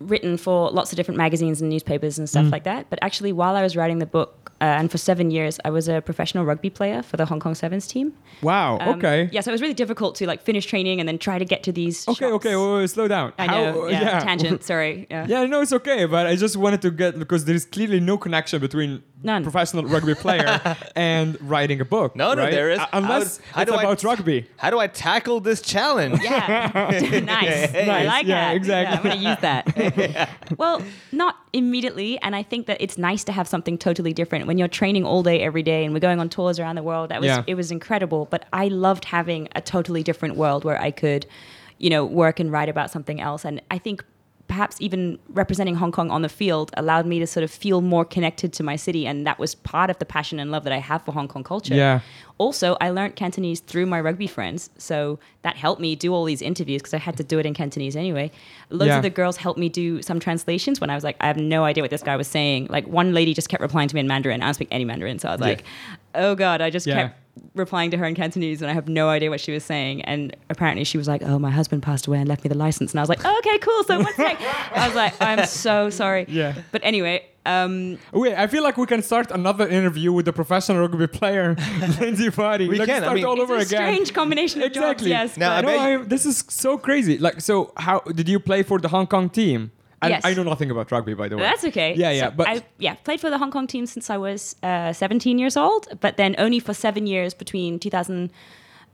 written for lots of different magazines and newspapers and stuff Mm. like that. But actually, while I was writing the book, uh, and for seven years, I was a professional rugby player for the Hong Kong Sevens team. Wow. Um, okay. Yeah, so it was really difficult to like finish training and then try to get to these. Okay. shots. Okay. Wait, wait, slow down. I How- know. yeah, Tangent. Sorry. Yeah. Yeah, no, it's okay, but I just wanted to get because there is clearly no connection between None. professional rugby player and writing a book. No, no, right? there is. Uh, How unless would- how it's do I- about rugby. How do I tackle this challenge? Yeah, nice. I Nice. like Yeah, that. exactly. I'm going to use that. well, not immediately, and I think that it's nice to have something totally different when you're training all day, every day, and we're going on tours around the world. That was Yeah. it was incredible. But I loved having a totally different world where I could, you know, work and write about something else. And I think perhaps even representing Hong Kong on the field allowed me to sort of feel more connected to my city, and that was part of the passion and love that I have for Hong Kong culture. Yeah. Also, I learned Cantonese through my rugby friends, so that helped me do all these interviews because I had to do it in Cantonese anyway. Loads Yeah. of the girls helped me do some translations when I was like, I have no idea what this guy was saying. Like one lady just kept replying to me in Mandarin. I don't speak any Mandarin, so I was Yeah. like, oh god, I just Yeah. kept replying to her in Cantonese and I have no idea what she was saying. And apparently she was like, oh, my husband passed away and left me the license. And I was like, okay, cool. So one sec. I was like, I'm so sorry. Yeah. But anyway, um, Wait, I feel like we can start another interview with the professional rugby player, Lindsay Varty. We Let's can, I start mean- all it's over a again. strange combination of Exactly. jobs. Yes. Now, I but- no, I, this is so crazy. Like, so how did you play for the Hong Kong team? I, Yes. I know nothing about rugby, by the way. That's okay. Yeah, yeah, So but I yeah played for the Hong Kong team since I was uh, 17 years old, but then only for seven years between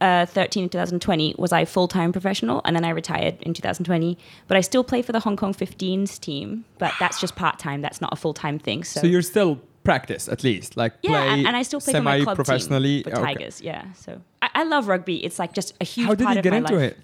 2013 and 2020 was I full time professional, and then I retired in 2020. But I still play for the Hong Kong 15s team, but that's just part time. That's not a full time thing. So, so you're still practice at least, like yeah, play and, and I still play for my club semi-professionally. team for Okay. Tigers. Yeah, so I, I love rugby. It's like just a huge How did you get into life. it?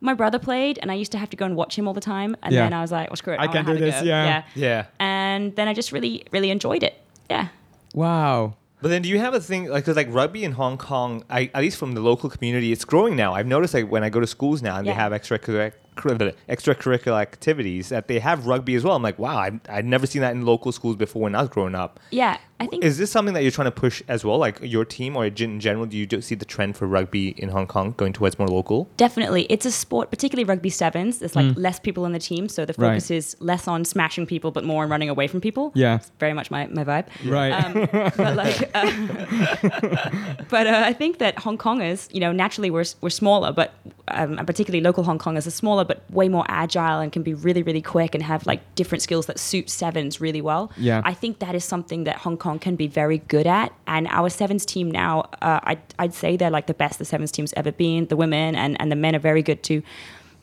My brother played, and I used to have to go and watch him all the time. And Yeah. then I was like, "Well, screw it, I I, can wanna do have a this, go." yeah. Yeah. And then I just really, really enjoyed it. Yeah. Wow. But then, do you have a thing like because like rugby in Hong Kong, I, at least from the local community, it's growing now. I've noticed like when I go to schools now and Yeah. they have extracurricular cur- the extracurricular activities that they have rugby as well. I'm like, wow, I'd, I'd never seen that in local schools before when I was growing up. Yeah, I think Is this something that you're trying to push as well, like your team or in general? Do you see the trend for rugby in Hong Kong going towards more local? Definitely. It's a sport, particularly rugby sevens. There's like Mm. less people on the team, so the Right. focus is less on smashing people, but more on running away from people. Yeah. It's very much my, my vibe. Right. Um, but like, uh, but uh, I think that Hong Kongers, you know, naturally we're, we're smaller, but um, particularly local Hong Kongers are smaller, but way more agile and can be really, really quick and have like different skills that suit sevens really well. Yeah. I think that is something that Hong Kong can be very good at. And our sevens team now, uh, I'd, I'd say they're like the best the sevens team's ever been. The women and, and the men are very good too.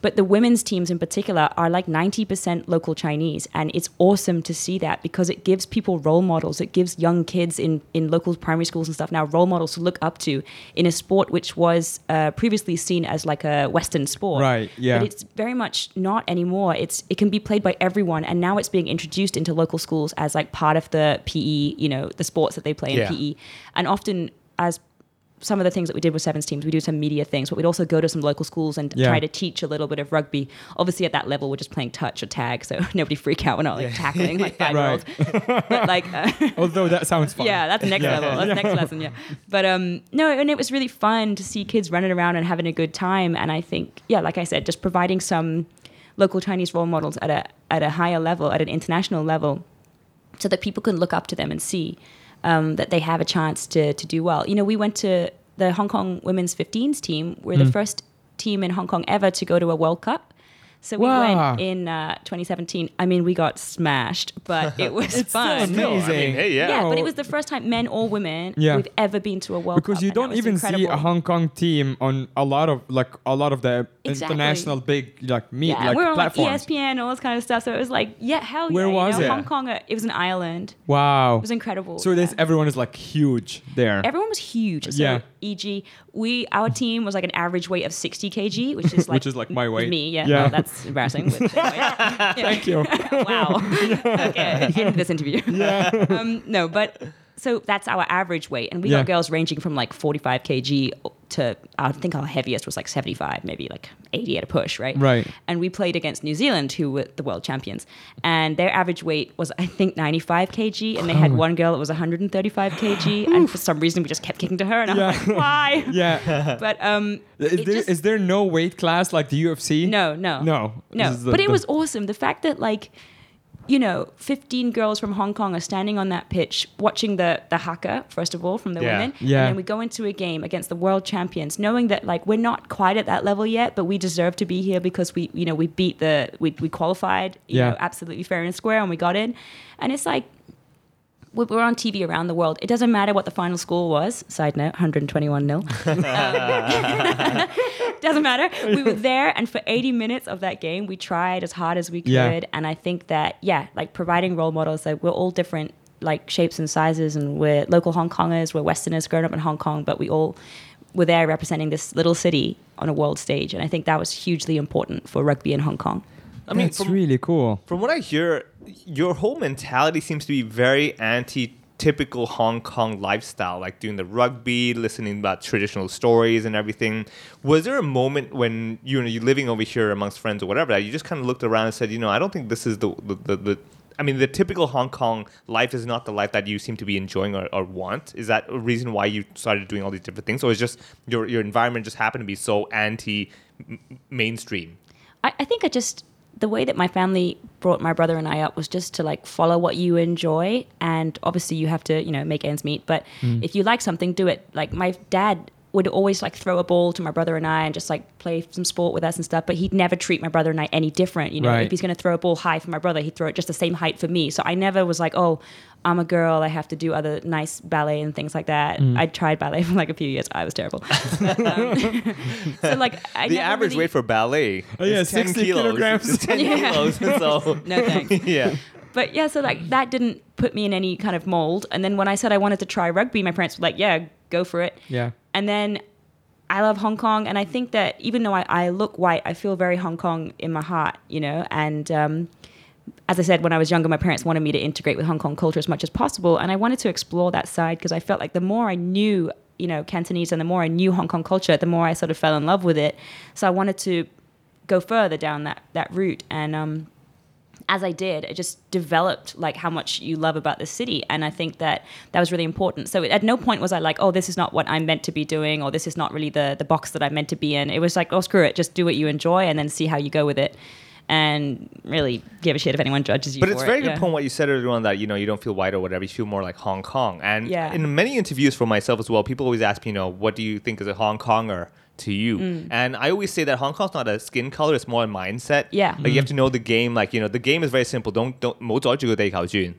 But the women's teams in particular are like 90% local Chinese. And it's awesome to see that because it gives people role models. It gives young kids in, in local primary schools and stuff now role models to look up to in a sport which was uh, previously seen as like a Western sport. Right, yeah. But it's very much not anymore. It's it can be played by everyone, and now it's being introduced into local schools as like part of the PE, you know, the sports that they play in Yeah. PE, and often as some of the things that we did with sevens teams, we do some media things, but we'd also go to some local schools and Yeah. try to teach a little bit of rugby. Obviously, at that level, we're just playing touch or tag, so nobody freak out. We're not like tackling like five year olds, but like. Uh, Although that sounds fun. yeah, that's next level. That's next lesson. Yeah, but um, no, and it was really fun to see kids running around and having a good time. And I think, yeah, like I said, just providing some local Chinese role models at a at a higher level, at an international level, so that people can look up to them and see um, that they have a chance to to do well. You know, we went to the Hong Kong women's 15s team. We're Hmm. the first team in Hong Kong ever to go to a World Cup. So we Wow. went in uh, 2017. I mean, we got smashed, but it was It's still amazing. No, I mean, hey, yeah. Yeah, but it was the first time men or women Yeah. we've ever been to a World Cup. because you don't was even see a. Hong Kong team on a lot of like a lot of the Exactly. international big like meet Yeah, like we were on like. ESPN and all this kind of stuff. So it was like, yeah, hell Where yeah. you was know, it? Hong Kong. uh, It was an island. Wow. It was incredible. so this everyone is like huge there. Everyone was huge. So, Yeah. e.g., we our team was like an average weight of 60 kg, which is like Which is like my weight. Me, yeah. Yeah. Well, that's embarrassing. With. Thank you. wow. okay, end of this interview. um, no, but so that's our average weight, and we Yeah. got girls ranging from like 45 kg to I think our heaviest was like 75, maybe like 80 at a push, right? Right. And we played against New Zealand, who were the world champions, and their average weight was I think 95 kg, and they had one girl that was 135 kg, and for some reason we just kept kicking to her, and I'm Yeah. like, why? yeah. But um, Is there, just- is there no weight class like the UFC? no, no, No. no. The- but it was awesome. The fact that like, you know, 15 girls from Hong Kong are standing on that pitch watching the the haka first of all from the Yeah. women, Yeah. and then we go into a game against the world champions, knowing that like we're not quite at that level yet, but we deserve to be here because we you know we beat the we we qualified, you Yeah. know, absolutely fair and square, and we got in, and it's like we- we're on TV around the world. It doesn't matter what the final score was. Side note, 121 nil. doesn't matter. We were there, and for 80 minutes of that game, we tried as hard as we could. Yeah. And I think that, yeah, like providing role models, like we're all different, like shapes and sizes, and we're local Hong Kongers, we're Westerners grown up in Hong Kong, but we all were there representing this little city on a world stage. And I think that was hugely important for rugby in Hong Kong. I mean, it's really cool. from what I hear, your whole mentality seems to be very anti typical Hong Kong lifestyle, like doing the rugby, listening about traditional stories and everything. Was there a moment when you know you're living over here amongst friends or whatever that you just kind of looked around and said, you know, I don't think this is the the, the, the I mean, the typical Hong Kong life is not the life that you seem to be enjoying or, or want. Is that a reason why you started doing all these different things, or is just your your environment just happened to be so anti mainstream? I, I think I just the way that my family brought my brother and I up was just to like follow what you enjoy, and obviously you have to you know make ends meet. But mm. if you like something, do it. Like my dad would always like throw a ball to my brother and I and just like play some sport with us and stuff. But he'd never treat my brother and I any different. You know, Right. if he's gonna throw a ball high for my brother, he'd throw it just the same height for me. So I never was like, oh. I'm a girl. I have to do other nice ballet and things like that. I tried ballet for like a few years. I was terrible. But, um, so like, I the average really- weight for ballet Oh, yeah, is 10 60 kilos. kilograms. It's 10 Yeah. kilos. So, No thanks. yeah. But yeah, so like that didn't put me in any kind of mold. And then when I said I wanted to try rugby, my parents were like, yeah, go for it. Yeah. And then I love Hong Kong. And I think that even though I, I look white, I feel very Hong Kong in my heart, you know? And um, as I said, when I was younger, my parents wanted me to integrate with Hong Kong culture as much as possible. And I wanted to explore that side because I felt like the more I knew, you know, Cantonese and the more I knew Hong Kong culture, the more I sort of fell in love with it. So I wanted to go further down that that route and um as I did, it just developed like how much you love about the city, and I think that that was really important. So at no point was I like, "Oh, this is not what I'm meant to be doing," or "This is not really the the box that I'm meant to be in." It was like, "Oh, screw it, just do what you enjoy, and then see how you go with it." And really give a shit if anyone judges you. But it's it. very good Yeah. point what you said earlier on that you know you don't feel white or whatever you feel more like Hong Kong and Yeah. in many interviews for myself as well people always ask me you know what do you think is a Hong Konger to you. Mm. And I always say that Hong Kong's not a skin color; it's more a mindset. Yeah, like you have to know the game. Like you know, the game is very simple. Don't don't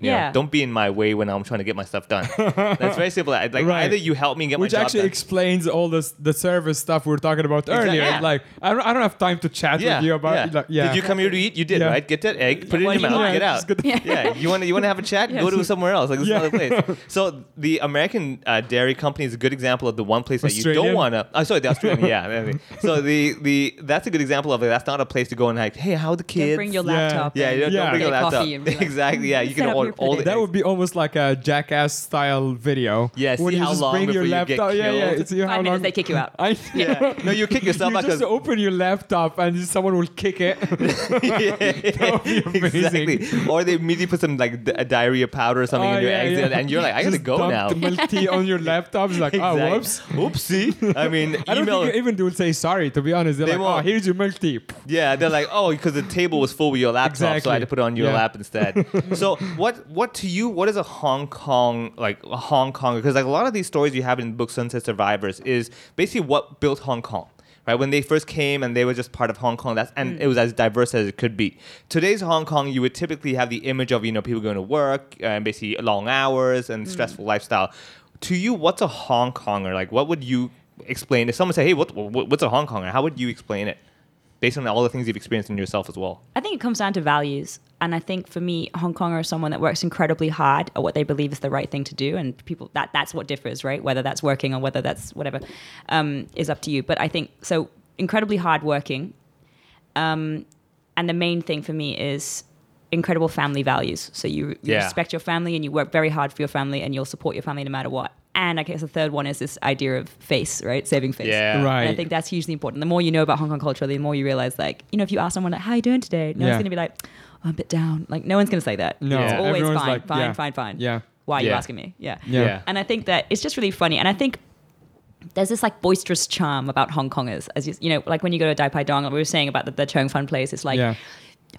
yeah. Don't be in my way when I'm trying to get my stuff done. That's very simple. Like right. either you help me get Which my which actually done. explains all this the service stuff we were talking about exactly. earlier. Yeah. Like I don't, I don't have time to chat yeah. with you about. Yeah. Like, yeah. Did you come here to eat? You did, right? Get that egg, put it in your mouth, get out. Yeah. You want to you want to have a chat? Go to somewhere else. Like this yeah. another place. So the American uh, dairy company is a good example of the one place Australian? that you don't want to. I uh, sorry, the Australian. yeah. So the the that's a good example of it. That's not a place to go and like, hey, how are the kids? Don't bring your laptop. yeah, and you don't, Yeah. don't bring your laptop. coffee and like, exactly. Yeah, mm, you can up all, the that would be almost like a jackass style video. Yeah, when see you how just long bring your before you get laptop. Yeah, yeah. killed. See how Five long minutes, they kick you out. I yeah. No, you kick yourself you out just open your laptop and someone will kick it. amazing. exactly. Or they immediately put some like di- diarrhea powder or something Oh, in your yeah, eggs, yeah. and you're like, I gotta go now. The milk tea on your laptop. It's like, oh, whoops. Oopsie. I mean, I don't email. even they will say sorry. To be honest, they're They like, oh, won't. oh, here's your milk tea. Yeah, they're like, oh, because the table was full with your laptop, so I had to put it on your Yeah. lap instead. so, what, what to you, what is a Hong Kong like a Hong Kong? Because like a lot of these stories you have in the book Sunset Survivors is basically what built Hong Kong. Right when they first came and they were just part of Hong Kong, that's and it was as diverse as it could be. Today's Hong Kong, you would typically have the image of you know people going to work and basically long hours and stressful lifestyle. To you, what's a Hong Konger? Like, what would you explain if someone say, "Hey, what, what what's a Hong Konger?" How would you explain it? based on all the things you've experienced in yourself as well. I think it comes down to values. And I think for me, Hong Konger is someone that works incredibly hard at what they believe is the right thing to do. And people that that's what differs, right? Whether that's working or whether that's whatever um, is up to you. But I think so incredibly hardworking. Um, and the main thing for me is incredible family values. So you, you Yeah. respect your family and you work very hard for your family and you'll support your family no matter what. And I guess the third one is this idea of face, right? Saving face. Yeah. Right. And I think that's hugely important. The more you know about Hong Kong culture, the more you realize, like, you know, if you ask someone, like, how are you doing today? No Yeah. one's going to be like, oh, I'm a bit down. Like, no one's going to say that. No, It's always everyone's fine, like, fine, yeah. fine, fine. Yeah. Why are you asking me? Yeah. Yeah. Yeah. And I think that it's just really funny. And I think there's this like boisterous charm about Hong Kongers, as you, you know, like when you go to Dai Pai Dong, like we were saying about the, the Chong Fun place, it's like, Yeah.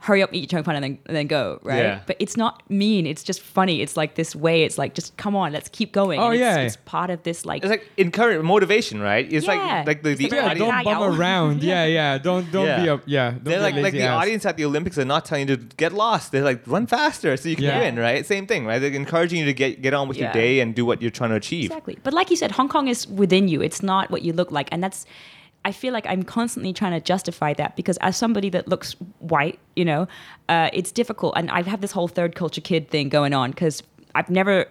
Hurry up, eat your Chong Fun and then, and then go, right? Yeah. But it's not mean. It's just funny. It's like this way. It's like, just come on, let's keep going. Oh, And it's, yeah. It's part of this like, It's like encourage motivation, right? It's Yeah. like like the, the It's Yeah, don't bum Yeah. around. Yeah, yeah. Don't don't Yeah. be a yeah. Don't They're be a like like lazy the ass. audience at the Olympics are not telling you to get lost. They're like run faster so you can Yeah. win, right? Same thing, right? They're encouraging you to get get on with your day and do what you're trying to achieve. Exactly. But like you said, Hong Kong is within you. It's not what you look like. And that's, I feel like I'm constantly trying to justify that because as somebody that looks white, you know, uh, it's difficult. And I have this whole third culture kid thing going on because I've never.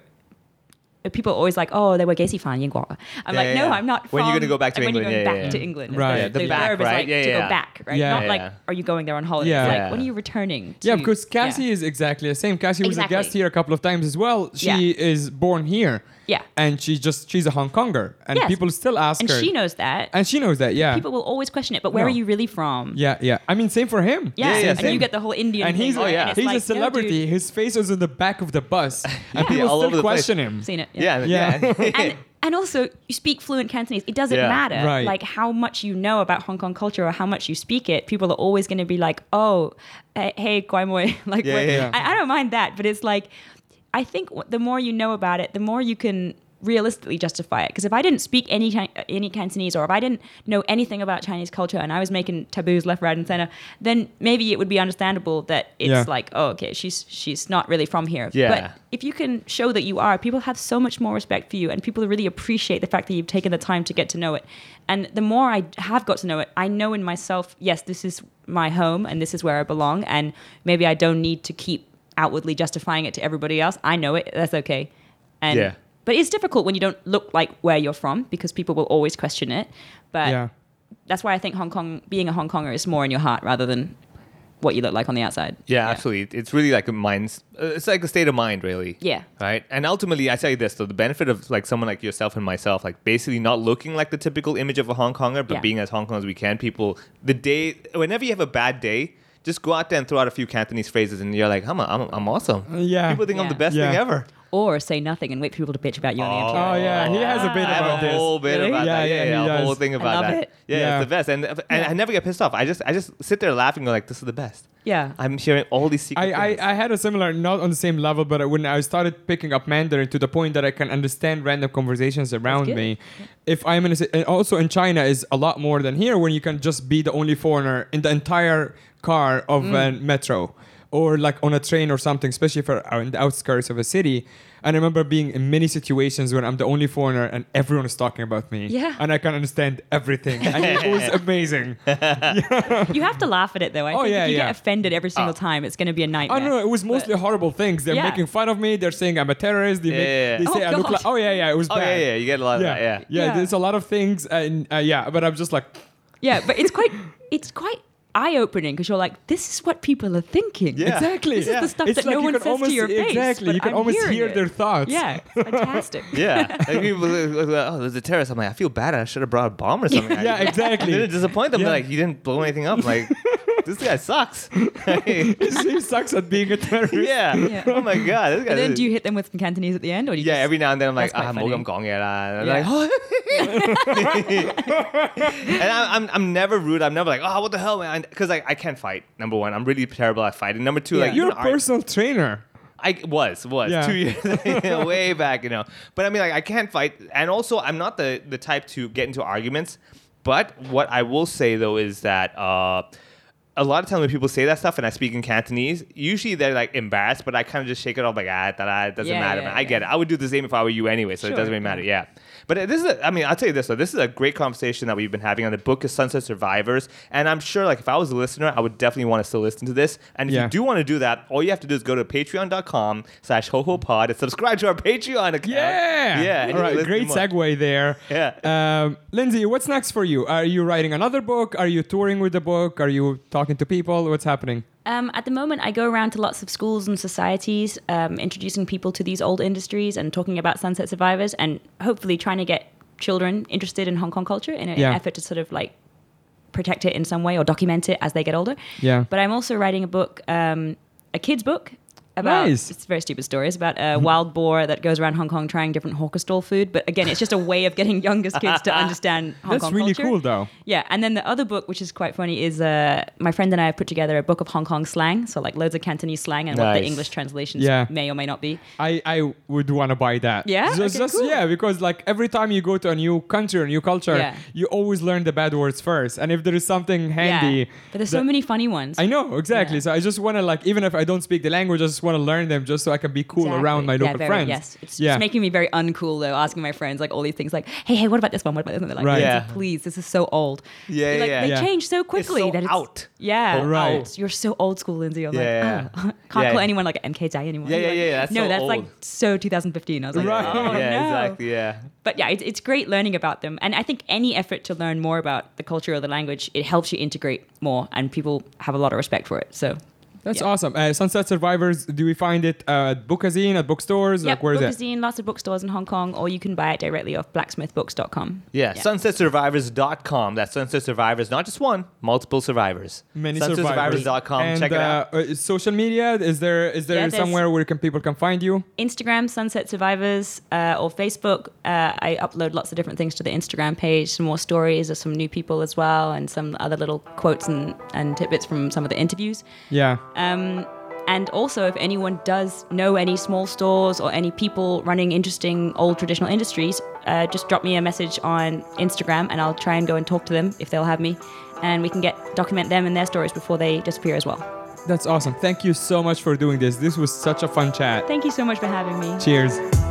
People are always like, oh, they were Gacy fan I'm Yeah, like, no, yeah. I'm not. When you're from- gonna go back to when England, you're yeah, going yeah, back yeah. to England. Right. The, Yeah, the the back, verb is right? like Yeah, to yeah. go back, right? Yeah. Not Yeah, like, are you going there on holiday? Yeah. It's like, Yeah. when are you returning? To, Yeah, because Cassie Yeah. is exactly the same. Cassie was a guest here a couple of times as well. She Yeah. is born here. Yeah. And she just she's a Hong Konger. And Yes. people still ask And her. And she knows that. and she knows that, yeah. People will always question it, but where No. are you really from? yeah, yeah. I mean same for him. Yeah, Yeah, yeah, and same. you get the whole Indian And thing, he's right? yeah. And he's like, a celebrity. dude, His face is in the back of the bus. And people all still the place. question him. seen it. Yeah, Yeah. yeah. and and also you speak fluent Cantonese. It doesn't Yeah. matter Right. like how much you know about Hong Kong culture or how much you speak it. People are always going to be like, "Oh, eh, hey, Kwai Moi." like, Yeah, yeah, yeah. I, I don't mind that, but it's like, I think the more you know about it, the more you can realistically justify it. Because if I didn't speak any any Cantonese, or if I didn't know anything about Chinese culture, and I was making taboos left, right, and center, then maybe it would be understandable that it's Yeah. like, oh, okay, she's she's not really from here. Yeah. But if you can show that you are, people have so much more respect for you, and people really appreciate the fact that you've taken the time to get to know it. And the more I have got to know it, I know in myself, yes, this is my home, and this is where I belong, and maybe I don't need to keep outwardly justifying it to everybody else. I know it. That's okay. And Yeah. but it's difficult when you don't look like where you're from because people will always question it. But Yeah. that's why I think Hong Kong, being a Hong Konger, is more in your heart rather than what you look like on the outside. Yeah, absolutely. It's really like a mind's. Uh, it's like a state of mind, really. Yeah. Right. And ultimately, I tell you this: though, the benefit of like someone like yourself and myself, like basically not looking like the typical image of a Hong Konger, but Yeah. being as Hong Kong as we can. People, the day, whenever you have a bad day. Just go out there and throw out a few Cantonese phrases, and you're like, "I'm, I'm, I'm awesome." yeah. People think I'm the best Yeah. thing ever. Or say nothing and wait for people to bitch about you on the Oh. internet. Oh yeah, he has a bit I have about a this. whole bit Really? about Yeah, that. yeah, Yeah, he yeah, a does. whole thing I about love that. it. Yeah, Yeah. it's the best, and and I never get pissed off. I just I just sit there laughing, go like, "This is the best." Yeah. I'm hearing all these secret I, things. I, I had a similar, not on the same level, but when I started picking up Mandarin to the point that I can understand random conversations around good. me. If I'm in a, si- and also in China is a lot more than here, when you can just be the only foreigner in the entire car of Mm. a metro or like on a train or something, especially for uh, in the outskirts of a city. And I remember being in many situations when I'm the only foreigner and everyone is talking about me. Yeah. And I can understand everything. And it was amazing. You have to laugh at it though. I Oh, think yeah, if you yeah. get offended every single time, it's going to be a nightmare. don't know. It was mostly horrible things. They're Yeah. making fun of me. They're saying I'm a terrorist. They, make, Yeah. they say Oh, I look like. Oh yeah, yeah. It was oh bad. yeah, yeah, you get a lot of Yeah. that. Yeah. yeah, Yeah. There's a lot of things, and uh, yeah, but I'm just like, Yeah, but it's quite it's quite eye opening because you're like, this is what people are thinking. Yeah. exactly. This is the stuff It's that no like you one can says almost, to your face. Exactly. You can I'm almost hear it. their thoughts. Yeah, fantastic. Yeah, like people, uh, oh, there's a terrorist. I'm like, I feel bad. I should have brought a bomb or something. Yeah, I exactly. didn't disappoint them. Yeah. They're like, you didn't blow anything up. Like, this guy sucks. he sucks at being a terrorist. yeah. Yeah. Oh my god, this guy. And then is- do you hit them with some Cantonese at the end, or do you yeah, just, every now and then I'm like, That's ah, quite I'm funny. gong And Yeah. they're like, and I, I'm I'm never rude. I'm never like, oh, what the hell, man? Because like I can't fight. Number one, I'm really terrible at fighting. Number two, like You're a ar- personal trainer. I was was Yeah. two years way back, you know. But I mean, like, I can't fight, and also I'm not the the type to get into arguments. But what I will say though is that uh, a lot of times when people say that stuff and I speak in Cantonese, usually they're like embarrassed, but I kind of just shake it off like ah, it doesn't Yeah, matter, yeah. I get it. I would do the same if I were you anyway, so it doesn't really matter. Yeah. But this is, a, I mean, I'll tell you this though. This is a great conversation that we've been having on the book is Sunset Survivors, and I'm sure like if I was a listener, I would definitely want to still listen to this. And if Yeah. you do want to do that, all you have to do is go to patreon.com slash hohopod and subscribe to our Patreon account. Yeah. Yeah. All you Great more. segue there. Yeah. Um, Lindsay, what's next for you? Are you writing another book? Are you touring with the book? Are you talking to people? What's happening? Um, at the moment, I go around to lots of schools and societies, um, introducing people to these old industries and talking about sunset survivors, and hopefully trying to get children interested in Hong Kong culture in an Yeah. effort to sort of like protect it in some way or document it as they get older. Yeah. But I'm also writing a book, um, a kids book. About, Nice. It's very stupid stories about a wild boar that goes around Hong Kong trying different hawker stall food. But again, it's just a way of getting youngest kids to understand Hong That's Kong really culture. cool, though. Yeah, and then the other book, which is quite funny, is uh, my friend and I have put together a book of Hong Kong slang, so like loads of Cantonese slang and what the English translations Yeah. may or may not be. I, I would want to buy that. Yeah? Just, Okay, just- cool. yeah, because like every time you go to a new country or new culture, Yeah. you always learn the bad words first. And if there is something handy, yeah, but there's so many funny ones. I know exactly. Yeah. So I just want to like, even if I don't speak the language, I just want to learn them just so I can be cool Exactly. around my yeah, local very, friends. Yes, it's, yeah. it's making me very uncool though, asking my friends like all these things like, hey, hey, what about this one? What about this one? They're like, Right. Yeah. please, this is so old. Yeah, They're like, yeah. They Yeah. change so quickly it's so that it's out. Yeah, oh, Right. out. You're so old school, Lindsay. I'm oh, Yeah. like, oh, can't Yeah. call anyone like MK Jai anymore. Yeah, You're yeah, yeah, that's no, so that's like so 2015. I was like, Right. oh yeah, no. exactly. Yeah. but yeah, it's, it's great learning about them. And I think any effort to learn more about the culture or the language, it helps you integrate more, and people have a lot of respect for it. So That's Yeah. awesome. Uh, Sunset Survivors, do we find it uh, at Bookazine, at bookstores? yeah, like, where is it? Bookazine, lots of bookstores in Hong Kong, or you can buy it directly off blacksmithbooks.com. Yeah, sunsetsurvivors.com. That's Sunset Survivors, not just one, multiple survivors. Many survivors. Sunsetsurvivors.com. And, Check it out. Uh, uh, social media, is there is there Yeah, somewhere where can people can find you? Instagram, Sunset Survivors, uh, or Facebook. Uh, I upload lots of different things to the Instagram page, some more stories of some new people as well, and some other little quotes and, and tidbits from some of the interviews. Yeah. Um, and also, if anyone does know any small stores or any people running interesting old traditional industries, uh, just drop me a message on Instagram and I'll try and go and talk to them if they'll have me. And we can get document them and their stories before they disappear as well. That's awesome. Thank you so much for doing this. This was such a fun chat. Thank you so much for having me. Cheers.